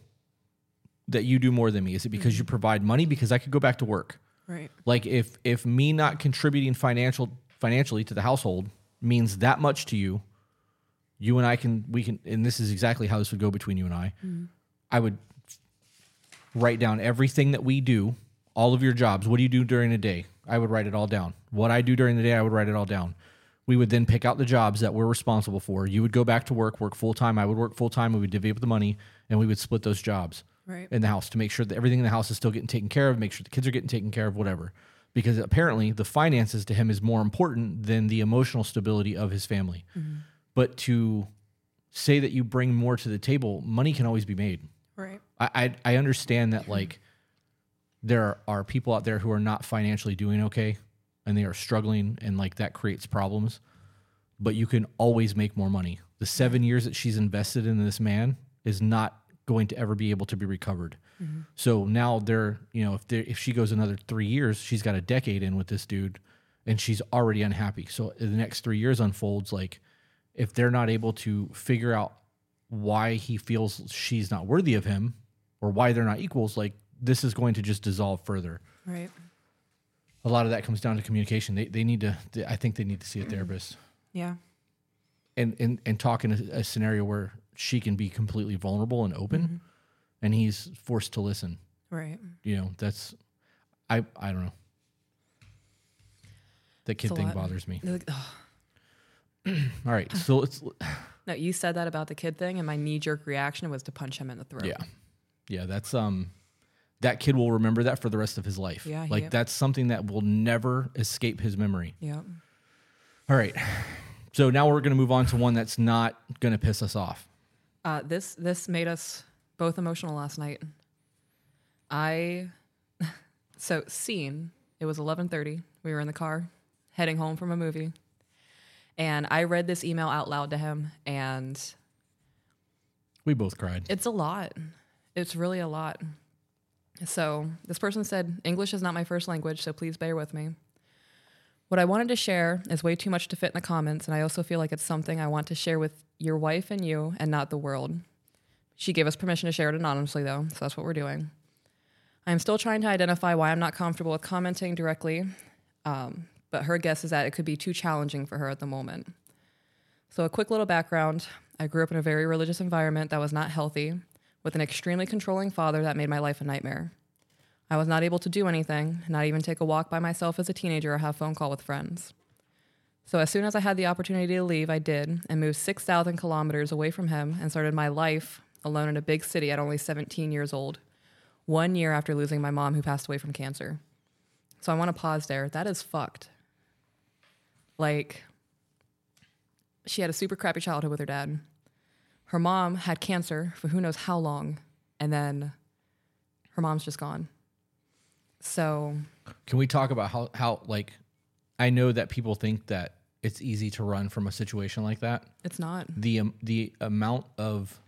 that you do more than me is it because you provide money because i could go back to work Right. like if if me not contributing financial financially to the household means that much to you you and i can we can and this is exactly how this would go between you and i mm. i would write down everything that we do all of your jobs. What do you do during the day? I would write it all down. What i do during the day i would write it all down. We would then pick out the jobs that we're responsible for. You would go back to work work full-time i would work full-time we would divvy up the money and we would split those jobs Right. in the house to make sure that everything in the house is still getting taken care of, make sure the kids are getting taken care of, whatever. Because apparently the finances to him is more important than the emotional stability of his family. Mm-hmm. But to say that you bring more to the table, money can always be made. Right. I I, I understand that mm-hmm. like there are people out there who are not financially doing okay and they are struggling and like that creates problems. But you can always make more money. The seven years that she's invested in this man is not going to ever be able to be recovered. Mm-hmm. So now they're, you know, if they if she goes another three years, she's got a decade in with this dude, and she's already unhappy. So the next three years unfolds like, if they're not able to figure out why he feels she's not worthy of him, or why they're not equals, like this is going to just dissolve further. Right. A lot of that comes down to communication. They they need to. they- I think they need to see a therapist Yeah. and and and talk in a, a scenario where she can be completely vulnerable and open, and he's forced to listen. Right. You know, that's I I don't know. That kid thing lot. bothers me. Like. <clears throat> All right, so let's No, you said that about the kid thing, and my knee jerk reaction was to punch him in the throat. yeah, yeah. That's um, that kid will remember that for the rest of his life. Yeah, like he- that's something that will never escape his memory. Yeah. All right, so now we're gonna move on to one that's not gonna piss us off. Uh, this this made us both emotional last night. I <laughs> so scene. It was eleven thirty. We were in the car heading home from a movie, and I read this email out loud to him, and We both cried. it's a lot. It's really a lot. So this person said, English is not my first language, so please bear with me. What I wanted to share is way too much to fit in the comments, and I also feel like it's something I want to share with your wife and you and not the world. She gave us permission to share it anonymously, though, so that's what we're doing. I'm still trying to identify why I'm not comfortable with commenting directly, um, but her guess is that it could be too challenging for her at the moment. So, a quick little background I grew up in a very religious environment that was not healthy, with an extremely controlling father that made my life a nightmare. I was not able to do anything, not even take a walk by myself as a teenager or have phone call with friends. So, as soon as I had the opportunity to leave, I did and moved 6,000 kilometers away from him and started my life alone in a big city at only 17 years old, one year after losing my mom who passed away from cancer. So, I want to pause there. That is fucked. Like, she had a super crappy childhood with her dad. Her mom had cancer for who knows how long, and then her mom's just gone. So, Can we talk about how how like I know that people think that it's easy to run from a situation like that. it's not. The um, the amount of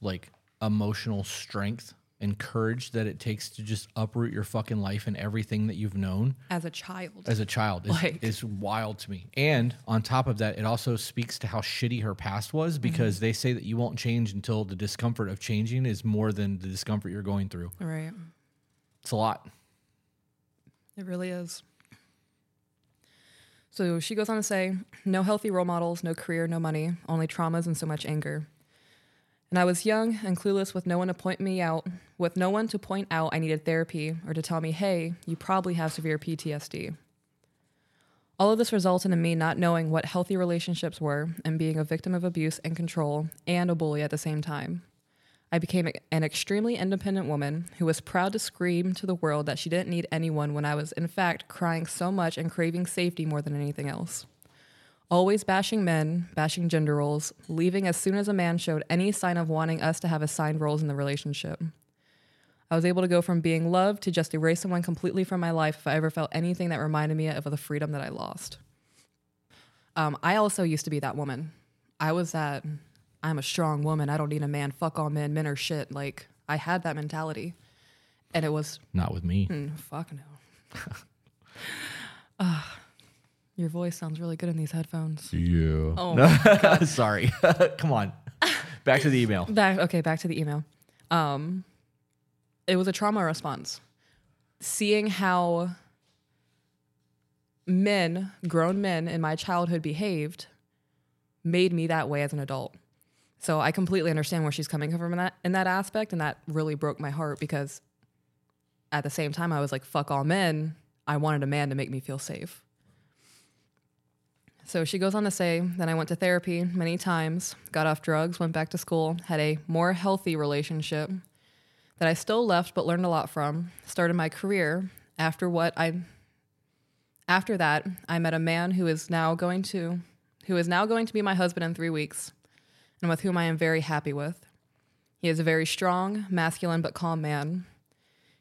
like emotional strength and courage that it takes to just uproot your fucking life and everything that you've known As a child. as a child is, Like- is wild to me. And on top of that, it also speaks to how shitty her past was because they say that you won't change until the discomfort of changing is more than the discomfort you're going through. right. It's a lot. It really is. So she goes on to say, no healthy role models, no career, no money, only traumas and so much anger. And I was young and clueless with no one to point me out, with no one to point out I needed therapy or to tell me, hey, you probably have severe PTSD. All of this resulted in me not knowing what healthy relationships were and being a victim of abuse and control and a bully at the same time. I became an extremely independent woman who was proud to scream to the world that she didn't need anyone when I was, in fact, crying so much and craving safety more than anything else. Always bashing men, bashing gender roles, leaving as soon as a man showed any sign of wanting us to have assigned roles in the relationship. I was able to go from being loved to just erase someone completely from my life if I ever felt anything that reminded me of the freedom that I lost. Um, I also used to be that woman. I was that I'm a strong woman. I don't need a man. Fuck all men. Men are shit. Like I had that mentality, and it was Not with me. mm, fuck no. <laughs> Ah, your voice sounds really good in these headphones. Yeah. Oh, <laughs> Sorry. <laughs> Come on. Back to the email. back. Okay, back to the email. Um, it was a trauma response. Seeing how men, grown men in my childhood behaved, made me that way as an adult. So I completely understand where she's coming from in that in that aspect, and that really broke my heart because at the same time I was like, "Fuck all men." I wanted a man to make me feel safe. So she goes on to say then I went to therapy many times, got off drugs, went back to school, had a more healthy relationship that I still left but learned a lot from. Started my career after what I after that, I met a man who is now going to who is now going to be my husband in 3 weeks and with whom I am very happy with. He is a very strong, masculine but calm man.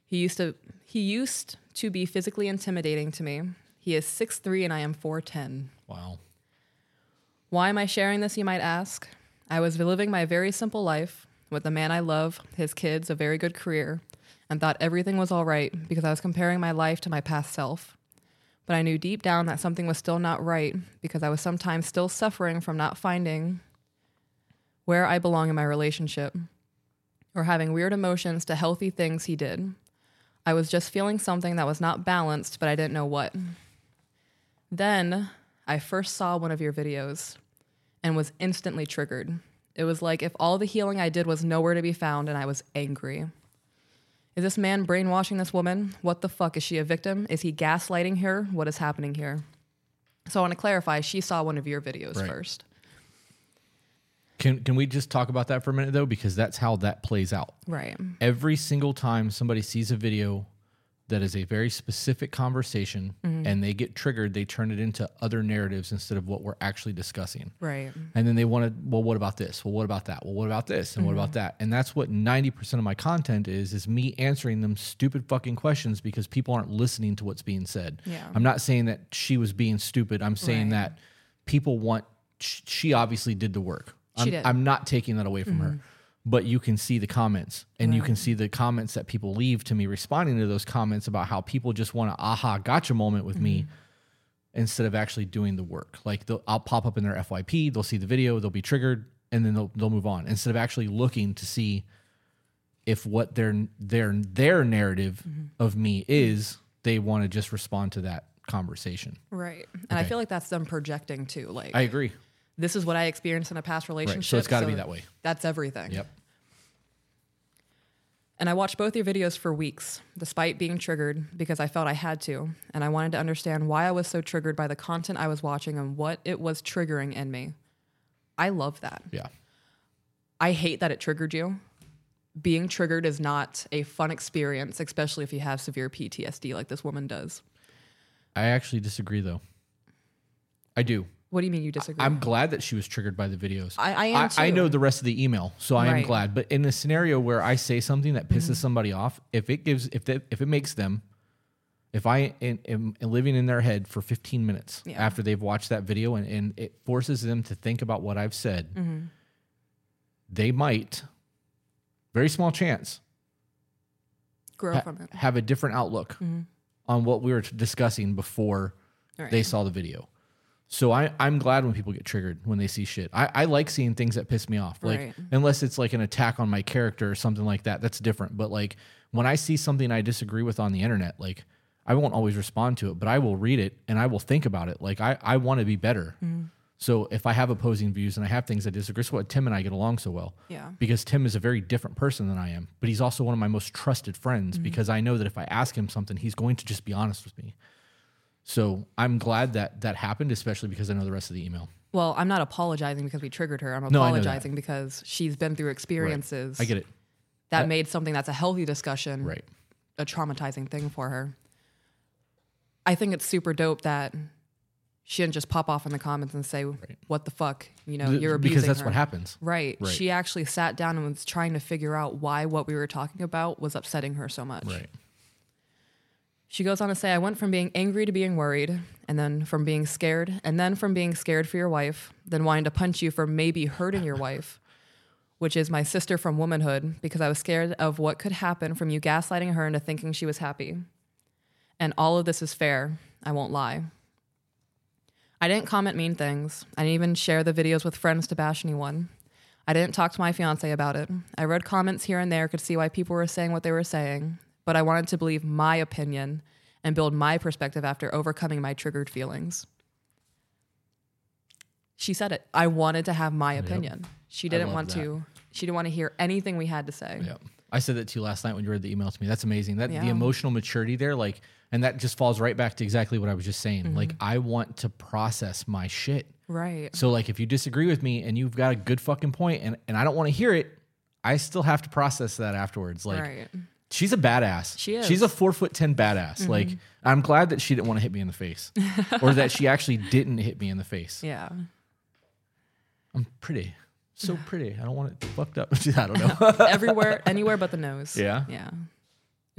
He used to he used to be physically intimidating to me. He is 6'3 and I am 4'10. Wow. Why am I sharing this, you might ask? I was living my very simple life with the man I love, his kids, a very good career, and thought everything was all right because I was comparing my life to my past self. But I knew deep down that something was still not right because I was sometimes still suffering from not finding where I belong in my relationship or having weird emotions to healthy things he did. I was just feeling something that was not balanced, but I didn't know what. Then I first saw one of your videos and was instantly triggered. It was like if all the healing I did was nowhere to be found and I was angry. Is this man brainwashing this woman? What the fuck? Is she a victim? Is he gaslighting her? What is happening here? So I want to clarify, she saw one of your videos Right. first. Can can we just talk about that for a minute though because that's how that plays out. Right. Every single time somebody sees a video that is a very specific conversation mm-hmm. and they get triggered, they turn it into other narratives instead of what we're actually discussing. Right. And then they want to, well, what about this? Well, what about that? Well, what about this? And what about mm-hmm. that? And that's what 90% of my content is, is me answering them stupid fucking questions because people aren't listening to what's being said. Yeah. I'm not saying that she was being stupid. I'm saying Right. that people want, she obviously did the work. I'm. I'm not taking that away from her. Mm-hmm. But you can see the comments and you can see the comments that people leave to me responding to those comments about how people just want a aha gotcha moment with me mm-hmm. instead of actually doing the work. Like they'll, I'll pop up in their FYP, they'll see the video, they'll be triggered, and then they'll they'll move on instead of actually looking to see if what their their their narrative mm-hmm. of me is. They want to just respond to that conversation. Right. And I feel like that's them projecting too. Like, I agree. This is what I experienced in a past relationship. Right. So it's got to be that way. That's everything. Yep. And I watched both your videos for weeks, despite being triggered, because I felt I had to. And I wanted to understand why I was so triggered by the content I was watching and what it was triggering in me. I love that. Yeah. I hate that it triggered you. Being triggered is not a fun experience, especially if you have severe PTSD like this woman does. I actually disagree though. I do. What do you mean you disagree? I'm glad that she was triggered by the videos. I- I am I, I know the rest of the email, so I am glad. But in a scenario where I say something that pisses Mm-hmm. somebody off, if it gives, if that, if it makes them, if I am, am living in their head for 15 minutes Yeah. after they've watched that video, and, and it forces them to think about what I've said, Mm-hmm. they might, very small chance, Grow ha- from it. Mm-hmm. have a different outlook on what we were discussing before Right. they saw the video. So I, I'm glad when people get triggered when they see shit. I, I like seeing things that piss me off. Like Right. unless it's like an attack on my character or something like that, that's different. But like when I see something I disagree with on the internet, like I won't always respond to it, but I will read it and I will think about it. Like I, I want to be better. Mm-hmm. So if I have opposing views and I have things I disagree, so what Tim and I get along so well Yeah. because Tim is a very different person than I am, but he's also one of my most trusted friends Mm-hmm. because I know that if I ask him something, he's going to just be honest with me. So I'm glad that that happened, especially because I know the rest of the email. Well, I'm not apologizing because we triggered her. I'm No, I know that. apologizing because she's been through experiences I get it. that I- made something that's a healthy discussion Right. a traumatizing thing for her. I think it's super dope that she didn't just pop off in the comments and say, "What the fuck?" You know, Th- you're abusing because that's her. what happens. Right. Right. She actually sat down and was trying to figure out why what we were talking about was upsetting her so much. Right. She goes on to say, I went from being angry to being worried, and then from being scared, and then from being scared for your wife, then wanting to punch you for maybe hurting your wife, which is my sister from womanhood, because I was scared of what could happen from you gaslighting her into thinking she was happy. And all of this is fair. I won't lie. I didn't comment mean things. I didn't even share the videos with friends to bash anyone. I didn't talk to my fiance about it. I read comments here and there, could see why people were saying what they were saying, but I wanted to believe my opinion and build my perspective after overcoming my triggered feelings. She said it. I wanted to have my opinion. She didn't want that. to. She didn't want to hear anything we had to say. Yeah. I said that to you last night when you read the email to me. That's amazing. That the emotional maturity there, like, and that just falls right back to exactly what I was just saying. Mm-hmm. Like, I want to process my shit. Right. So, like, if you disagree with me and you've got a good fucking point and, and I don't want to hear it, I still have to process that afterwards. Like, right. She's a badass. She is. Mm-hmm. She's a four foot ten badass. Like, I'm glad that she didn't want to hit me in the face, <laughs> or that she actually didn't hit me in the face. Yeah. I'm pretty, so <sighs> pretty. I don't want it fucked up. <laughs> I don't <laughs> know. Everywhere, anywhere but the nose. Yeah? Yeah.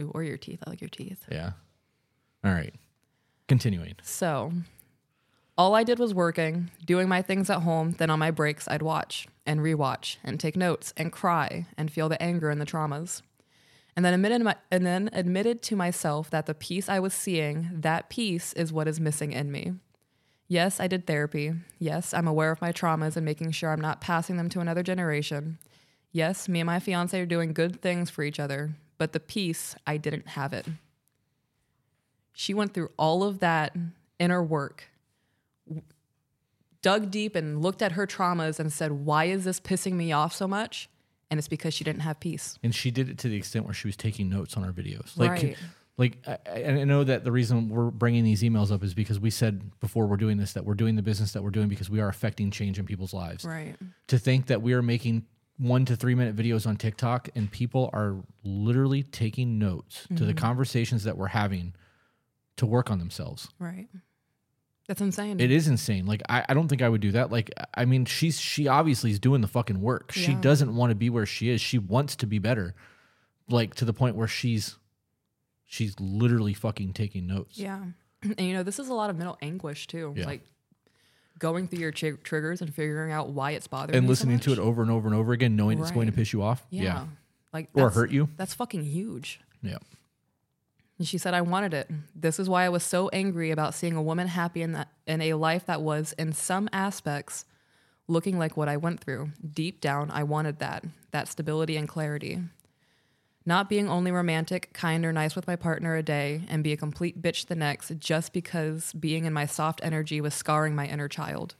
Ooh, or your teeth. I like your teeth. yeah. All right. Continuing. So, all I did was working, doing my things at home. Then on my breaks, I'd watch and rewatch and take notes and cry and feel the anger and the traumas. And then admitted my, and then admitted to myself that the peace I was seeing, that peace is what is missing in me. Yes, I did therapy. Yes, I'm aware of my traumas and making sure I'm not passing them to another generation. Yes, me and my fiance are doing good things for each other, but the peace, I didn't have it. She went through all of that inner work, dug deep and looked at her traumas and said, Why is this pissing me off so much? And it's because she didn't have peace. And she did it to the extent where she was taking notes on our videos. Like, Right. like I, I I know that the reason we're bringing these emails up is because we said before we're doing this that we're doing the business that we're doing because we are affecting change in people's lives. Right. To think that we are making one to three minute videos on TikTok and people are literally taking notes to Mm-hmm. the conversations that we're having to work on themselves. Right. That's insane. It is insane. Like I, I don't think I would do that. Like I mean, she's she obviously is doing the fucking work. She doesn't want to be where she is. She wants to be better. Like to the point where she's she's literally fucking taking notes. yeah. <clears throat> And you know, this is a lot of mental anguish too. Yeah. Like going through your tri- triggers and figuring out why it's bothering And you so listening to it over and over and over again, knowing it's going to piss you off. Yeah. Yeah. Like Or hurt you. That's fucking huge. Yeah. And she said, I wanted it. This is why I was so angry about seeing a woman happy in that in a life that was, in some aspects, looking like what I went through. Deep down, I wanted that, that stability and clarity. Not being only romantic, kind, or nice with my partner a day and be a complete bitch the next just because being in my soft energy was scarring my inner child.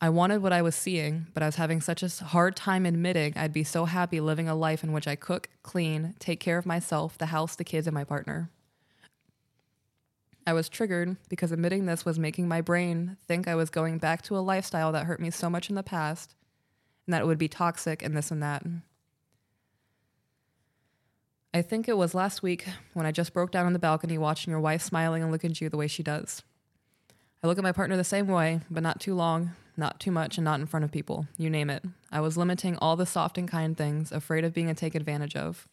I wanted what I was seeing, but I was having such a hard time admitting I'd be so happy living a life in which I cook, clean, take care of myself, the house, the kids, and my partner. I was triggered because admitting this was making my brain think I was going back to a lifestyle that hurt me so much in the past and that it would be toxic and this and that. I think it was last week when I just broke down on the balcony watching your wife smiling and looking at you the way she does. I look at my partner the same way, but not too long, not too much, and not in front of people. You name it. I was limiting all the soft and kind things, afraid of being taken advantage of.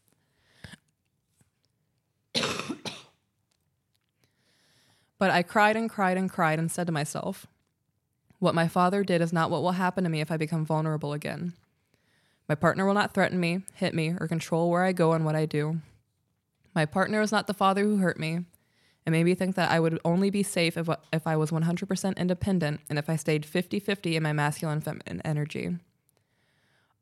<coughs> but I cried and cried and cried and said to myself, What my father did is not what will happen to me if I become vulnerable again. My partner will not threaten me, hit me, or control where I go and what I do. My partner is not the father who hurt me. It made me think that I would only be safe if, if I was 100% independent and if I stayed 50 50 in my masculine feminine energy.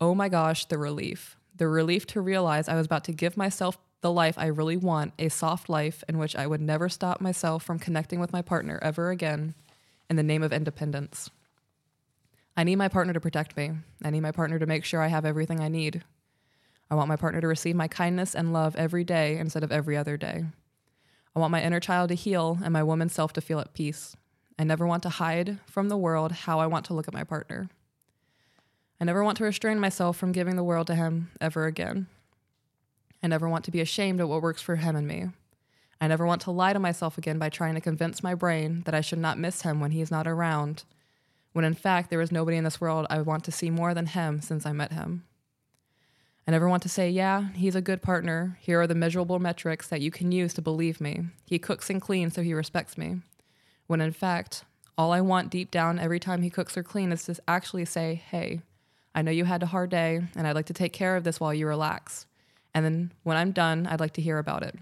Oh my gosh, the relief. The relief to realize I was about to give myself the life I really want, a soft life in which I would never stop myself from connecting with my partner ever again in the name of independence. I need my partner to protect me. I need my partner to make sure I have everything I need. I want my partner to receive my kindness and love every day instead of every other day. I want my inner child to heal and my woman self to feel at peace. I never want to hide from the world how I want to look at my partner. I never want to restrain myself from giving the world to him ever again. I never want to be ashamed of what works for him and me. I never want to lie to myself again by trying to convince my brain that I should not miss him when he is not around, when in fact there is nobody in this world I want to see more than him since I met him. I never want to say, yeah, he's a good partner. Here are the measurable metrics that you can use to believe me. He cooks and cleans, so he respects me. When in fact, all I want deep down every time he cooks or cleans is to actually say, hey, I know you had a hard day, and I'd like to take care of this while you relax. And then when I'm done, I'd like to hear about it.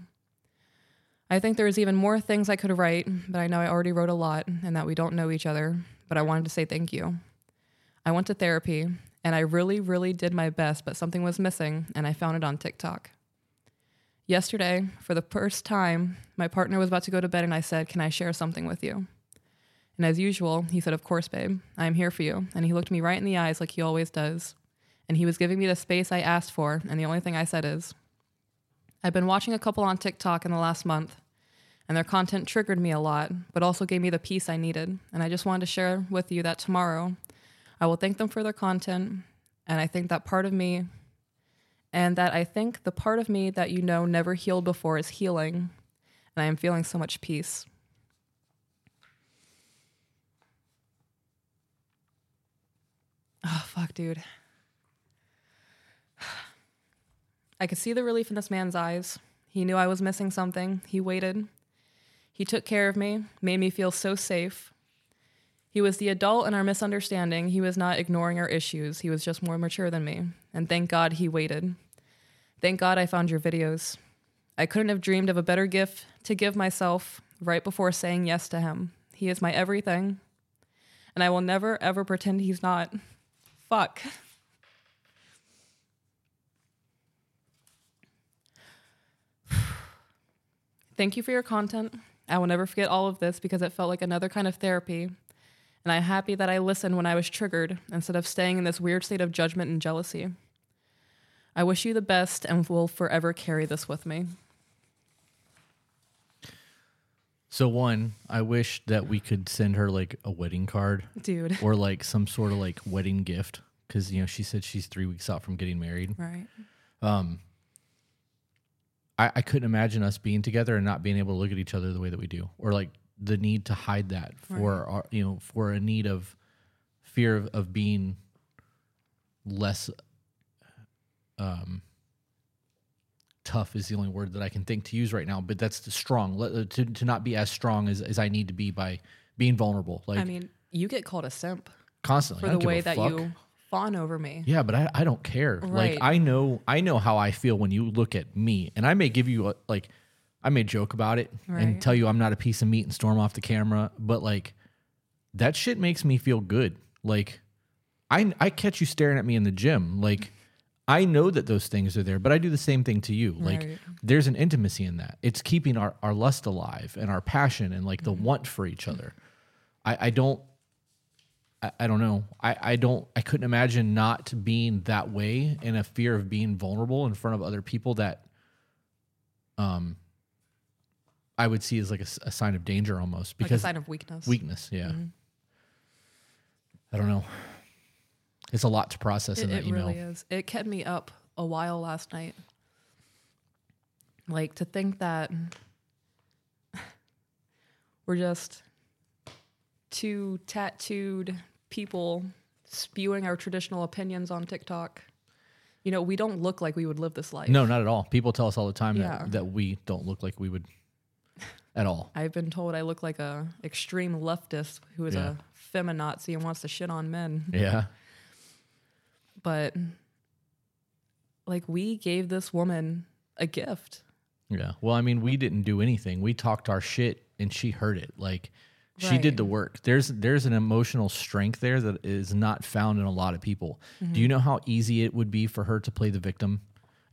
I think there's even more things I could write, but I know I already wrote a lot and that we don't know each other, but I wanted to say thank you. I went to therapy, and I really, really did my best, but something was missing, and I found it on TikTok. Yesterday, for the first time, my partner was about to go to bed, and I said, Can I share something with you? And as usual, he said, Of course, babe, I am here for you. And he looked me right in the eyes like he always does. And he was giving me the space I asked for, and the only thing I said is, I've been watching a couple on TikTok in the last month, and their content triggered me a lot, but also gave me the peace I needed. And I just wanted to share with you that tomorrow I will thank them for their content. And I think that part of me, and that I think the part of me that you know never healed before is healing. And I am feeling so much peace. Oh, fuck, dude. <sighs> I could see the relief in this man's eyes. He knew I was missing something. He waited. He took care of me, made me feel so safe. He was the adult in our misunderstanding. He was not ignoring our issues. He was just more mature than me. And thank God he waited. Thank God I found your videos. I couldn't have dreamed of a better gift to give myself right before saying yes to him. He is my everything. And I will never, ever pretend he's not. Fuck. <sighs> Thank you for your content. I will never forget all of this because it felt like another kind of therapy and I'm happy that I listened when I was triggered instead of staying in this weird state of judgment and jealousy. I wish you the best and will forever carry this with me. So one, I wish that we could send her like a wedding card, dude, or like some sort of like wedding gift, because you know she said she's three weeks out from getting married. Right. Um. I, I couldn't imagine us being together and not being able to look at each other the way that we do, or like the need to hide that for right. our, you know for a need of fear of, of being less um tough is the only word that I can think to use right now, but that's the strong uh, to to not be as strong as, as I need to be by being vulnerable. Like I mean, you get called a simp constantly for the way that you fawn over me. Yeah, but I, I don't care. Right. Like I know I know how I feel when you look at me, and I may give you a, like I may joke about it right. and tell you I'm not a piece of meat and storm off the camera, but like that shit makes me feel good. Like I I catch you staring at me in the gym. Like I know that those things are there, but I do the same thing to you. Like right. there's an intimacy in that. It's keeping our, our lust alive and our passion and like the mm-hmm. want for each other. I, I don't I, I don't know. I, I don't I couldn't imagine not being that way in a fear of being vulnerable in front of other people that um I would see as like a, a sign of danger almost because like a sign of weakness. Weakness, yeah. Mm-hmm. I don't know. It's a lot to process it, in that it email. It really is. It kept me up a while last night. Like to think that <laughs> we're just two tattooed people spewing our traditional opinions on TikTok. You know, we don't look like we would live this life. No, not at all. People tell us all the time yeah. that, that we don't look like we would at all. I've been told I look like a extreme leftist who is yeah. a feminazi and wants to shit on men. Yeah. But like we gave this woman a gift. Yeah. Well, I mean, we didn't do anything. We talked our shit and she heard it. Like she Right. did the work. There's there's an emotional strength there that is not found in a lot of people. Do you mm-hmm. know how easy it would be for her to play the victim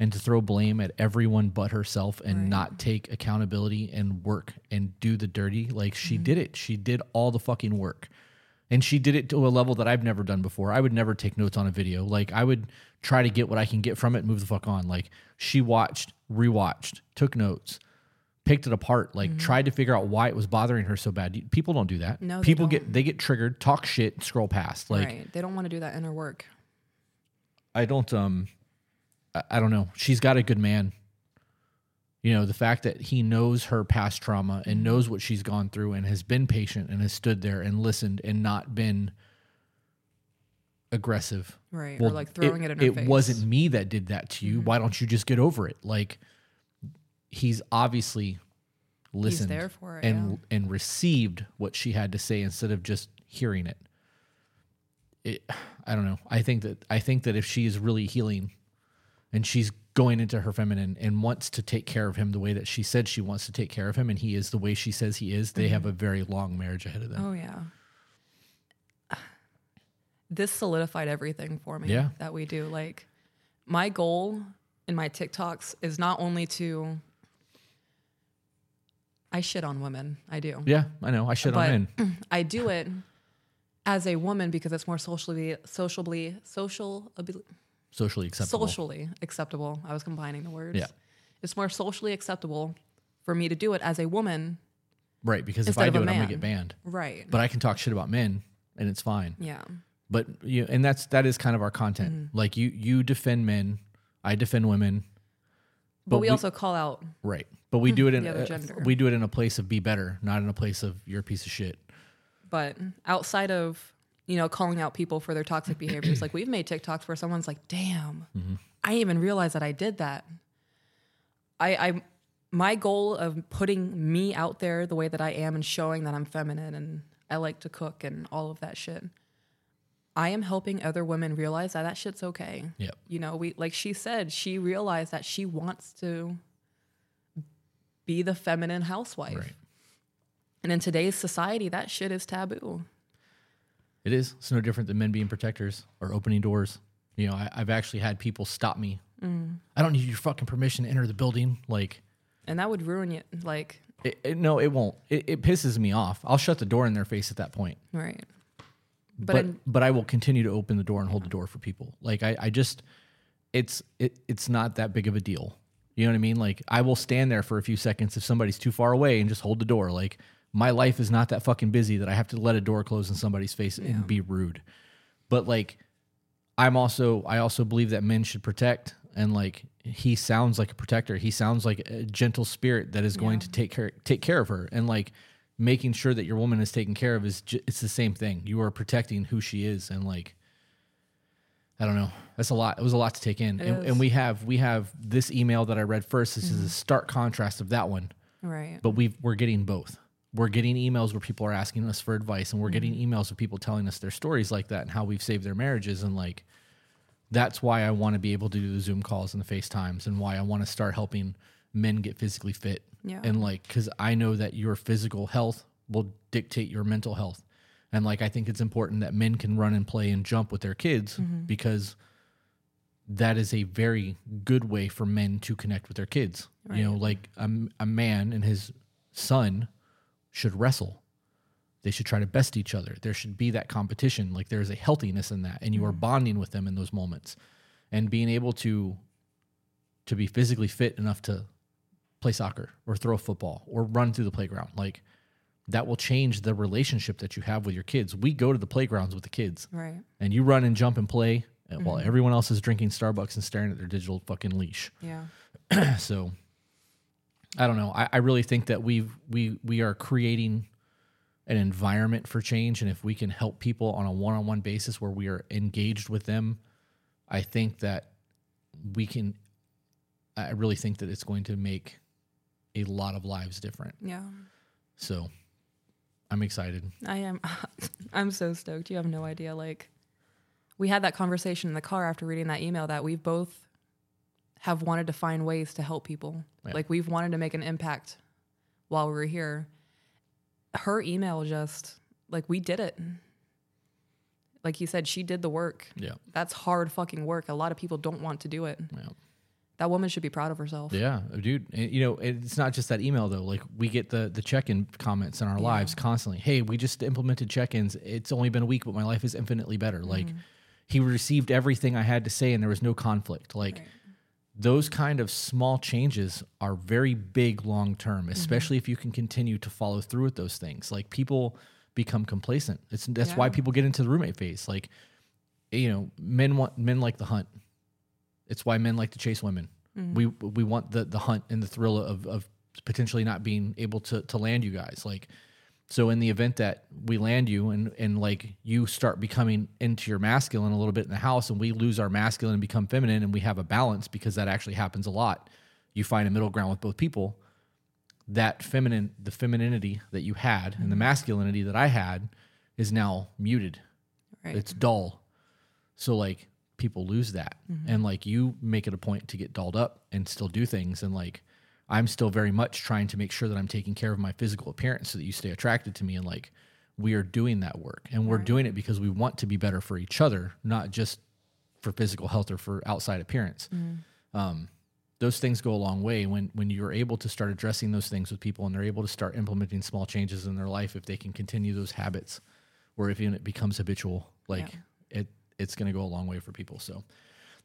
and to throw blame at everyone but herself and Right. not take accountability and work and do the dirty? Like she did it. She did all the fucking work. And she did it to a level that I've never done before. I would never take notes on a video. Like I would try to get what I can get from it and move the fuck on. Like she watched, rewatched, took notes, picked it apart, like tried to figure out why it was bothering her so bad. People don't do that. No, they people don't. get they get triggered, talk shit, scroll past. Like right. They don't want to do that inner work. I don't um I, I don't know. She's got a good man. You know, the fact that he knows her past trauma and knows what she's gone through and has been patient and has stood there and listened and not been aggressive. Right. or like throwing it, in her it face. Mm-hmm. wasn't me that did that to you. Why don't you just get over it? Like he's obviously listened there for it, and and received what she had to say instead of just hearing it. It I don't know. I think that I think that if she is really healing and she's going into her feminine and wants to take care of him the way that she said she wants to take care of him and he is the way she says he is, they have mm-hmm. a very long marriage ahead of them. Oh yeah. <sighs> This solidified everything for me Yeah. that we do. Like my goal in my TikToks is not only to I shit on women. I do. Yeah, I know. I shit But on men. <clears throat> I do it as a woman because it's more socially socially social Socially acceptable. socially acceptable. I was combining the words. Yeah. It's more socially acceptable for me to do it as a woman. Right, because if I do it, I'm gonna get banned. Right. But I can talk shit about men and it's fine. yeah. But you and that's that is kind of our content. Mm-hmm. Like you you defend men, I defend women. But, But we, we- also call out Right. But we do it in <laughs> The other a, gender. we do it in a place of be better, not in a place of you're a piece of shit. but outside of you know calling out people for their toxic <clears throat> behaviors. Like we've made tiktoks where someone's like damn mm-hmm. i didn't even realize that i did that. I i my goal of putting me out there the way that i am and showing that i'm feminine and i like to cook and all of that shit i am helping other women realize that that shit's okay. Yep. you know we like she said she realized that she wants to be the feminine housewife. Right. and in today's society that shit is taboo It is. It's no different than men being protectors or opening doors. You know, I, I've actually had people stop me. Mm. I don't need your fucking permission to enter the building. Like, and that would ruin you like it, it- no, it won't. It, it pisses me off. I'll shut the door in their face at that point. right but but, in, but I will continue to open the door and hold the door for people. Like I, I just it's it it's not that big of a deal. You know what I mean? Like I will stand there for a few seconds if somebody's too far away and just hold the door. Like my life is not that fucking busy that I have to let a door close in somebody's face and be rude. But like I'm also I also believe that men should protect and like he sounds like a protector. He sounds like a gentle spirit that is going Yeah. to take care take care of her and like making sure that your woman is taken care of is ju- it's the same thing. You are protecting who she is and like I don't know. That's a lot. It was a lot to take in. And. Mm-hmm. and we have we have this email that I read first. This is a stark contrast of that one right but we we're getting both. We're getting emails where people are asking us for advice, and we're getting mm-hmm. emails of people telling us their stories like that and how we've saved their marriages, and like that's why I want to be able to do the Zoom calls and the FaceTimes, and why I want to start helping men get physically fit, Yeah. and like because I know that your physical health will dictate your mental health, and like I think it's important that men can run and play and jump with their kids mm-hmm. because that is a very good way for men to connect with their kids. You know, like a, a man and his son should wrestle. They should try to best each other. There should be that competition. Like there's a healthiness in that, and you are bonding with them in those moments, and being able to to be physically fit enough to play soccer or throw a football or run through the playground. Like that will change the relationship that you have with your kids. We go to the playgrounds with the kids right and you run and jump and play uh, while everyone else is drinking Starbucks and staring at their digital fucking leash. yeah <clears throat> so I don't know. I, I really think that we've we we are creating an environment for change, and if we can help people on a one-on-one basis where we are engaged with them, I think that we can. I really think that it's going to make a lot of lives different. yeah So I'm excited. i am <laughs> i'm so stoked you have no idea like we had that conversation in the car after reading that email that we've both have wanted to find ways to help people. Yeah. Like we've wanted to make an impact while we were here. Her email just like we did it. Like you said, she did the work. Yeah. That's hard fucking work. A lot of people don't want to do it. Yeah. That woman should be proud of herself. Yeah, dude. Eh, you know, it's not just that email though. Like we get the the check-in comments in our lives constantly. Hey, we just implemented check-ins. It's only been a week, but my life is infinitely better. Like mm-hmm. he received everything I had to say and there was no conflict. Like Right. Those kind of small changes are very big long term, mm-hmm. especially if you can continue to follow through with those things. Like people become complacent. It's that's why people get into the roommate phase. Like you know, men want men like the hunt. It's why men like to chase women. Mm-hmm. We we want the the hunt and the thrill of of potentially not being able to to land you guys. Like so in the event that we land you and and like you start becoming into your masculine a little bit in the house and we lose our masculine and become feminine and we have a balance because that actually happens a lot. You find a middle ground with both people. That feminine the femininity that you had and the mm-hmm. masculinity that I had is now muted Right. it's dull so like people lose that mm-hmm. and like you make it a point to get dolled up and still do things and like i'm still very much trying to make sure that i'm taking care of my physical appearance so that you stay attracted to me and like we are doing that work. And we're doing it because we want to be better for each other not just for physical health or for outside appearance. Um, those things go a long way. When when you're able to start addressing those things with people and they're able to start implementing small changes in their life if they can continue those habits or if even it becomes habitual like it it's going to go a long way for people. So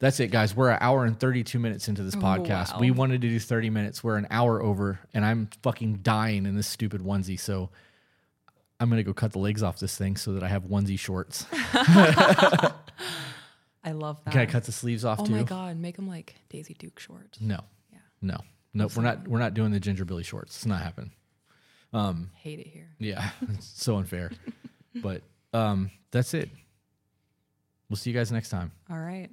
that's it guys we're an hour and 32 minutes into this podcast wow. we wanted to do 30 minutes we're an hour over and i'm fucking dying in this stupid onesie so i'm going to go cut the legs off this thing so that i have onesie shorts <laughs> <laughs> I love that. can i cut the sleeves off oh too Oh my god, make them like Daisy Duke shorts. no Yeah. no no we're not we're not doing the ginger billy shorts it's not happening Um, Hate it here. Yeah, <laughs> it's so unfair. but um, that's it. We'll see you guys next time. All right.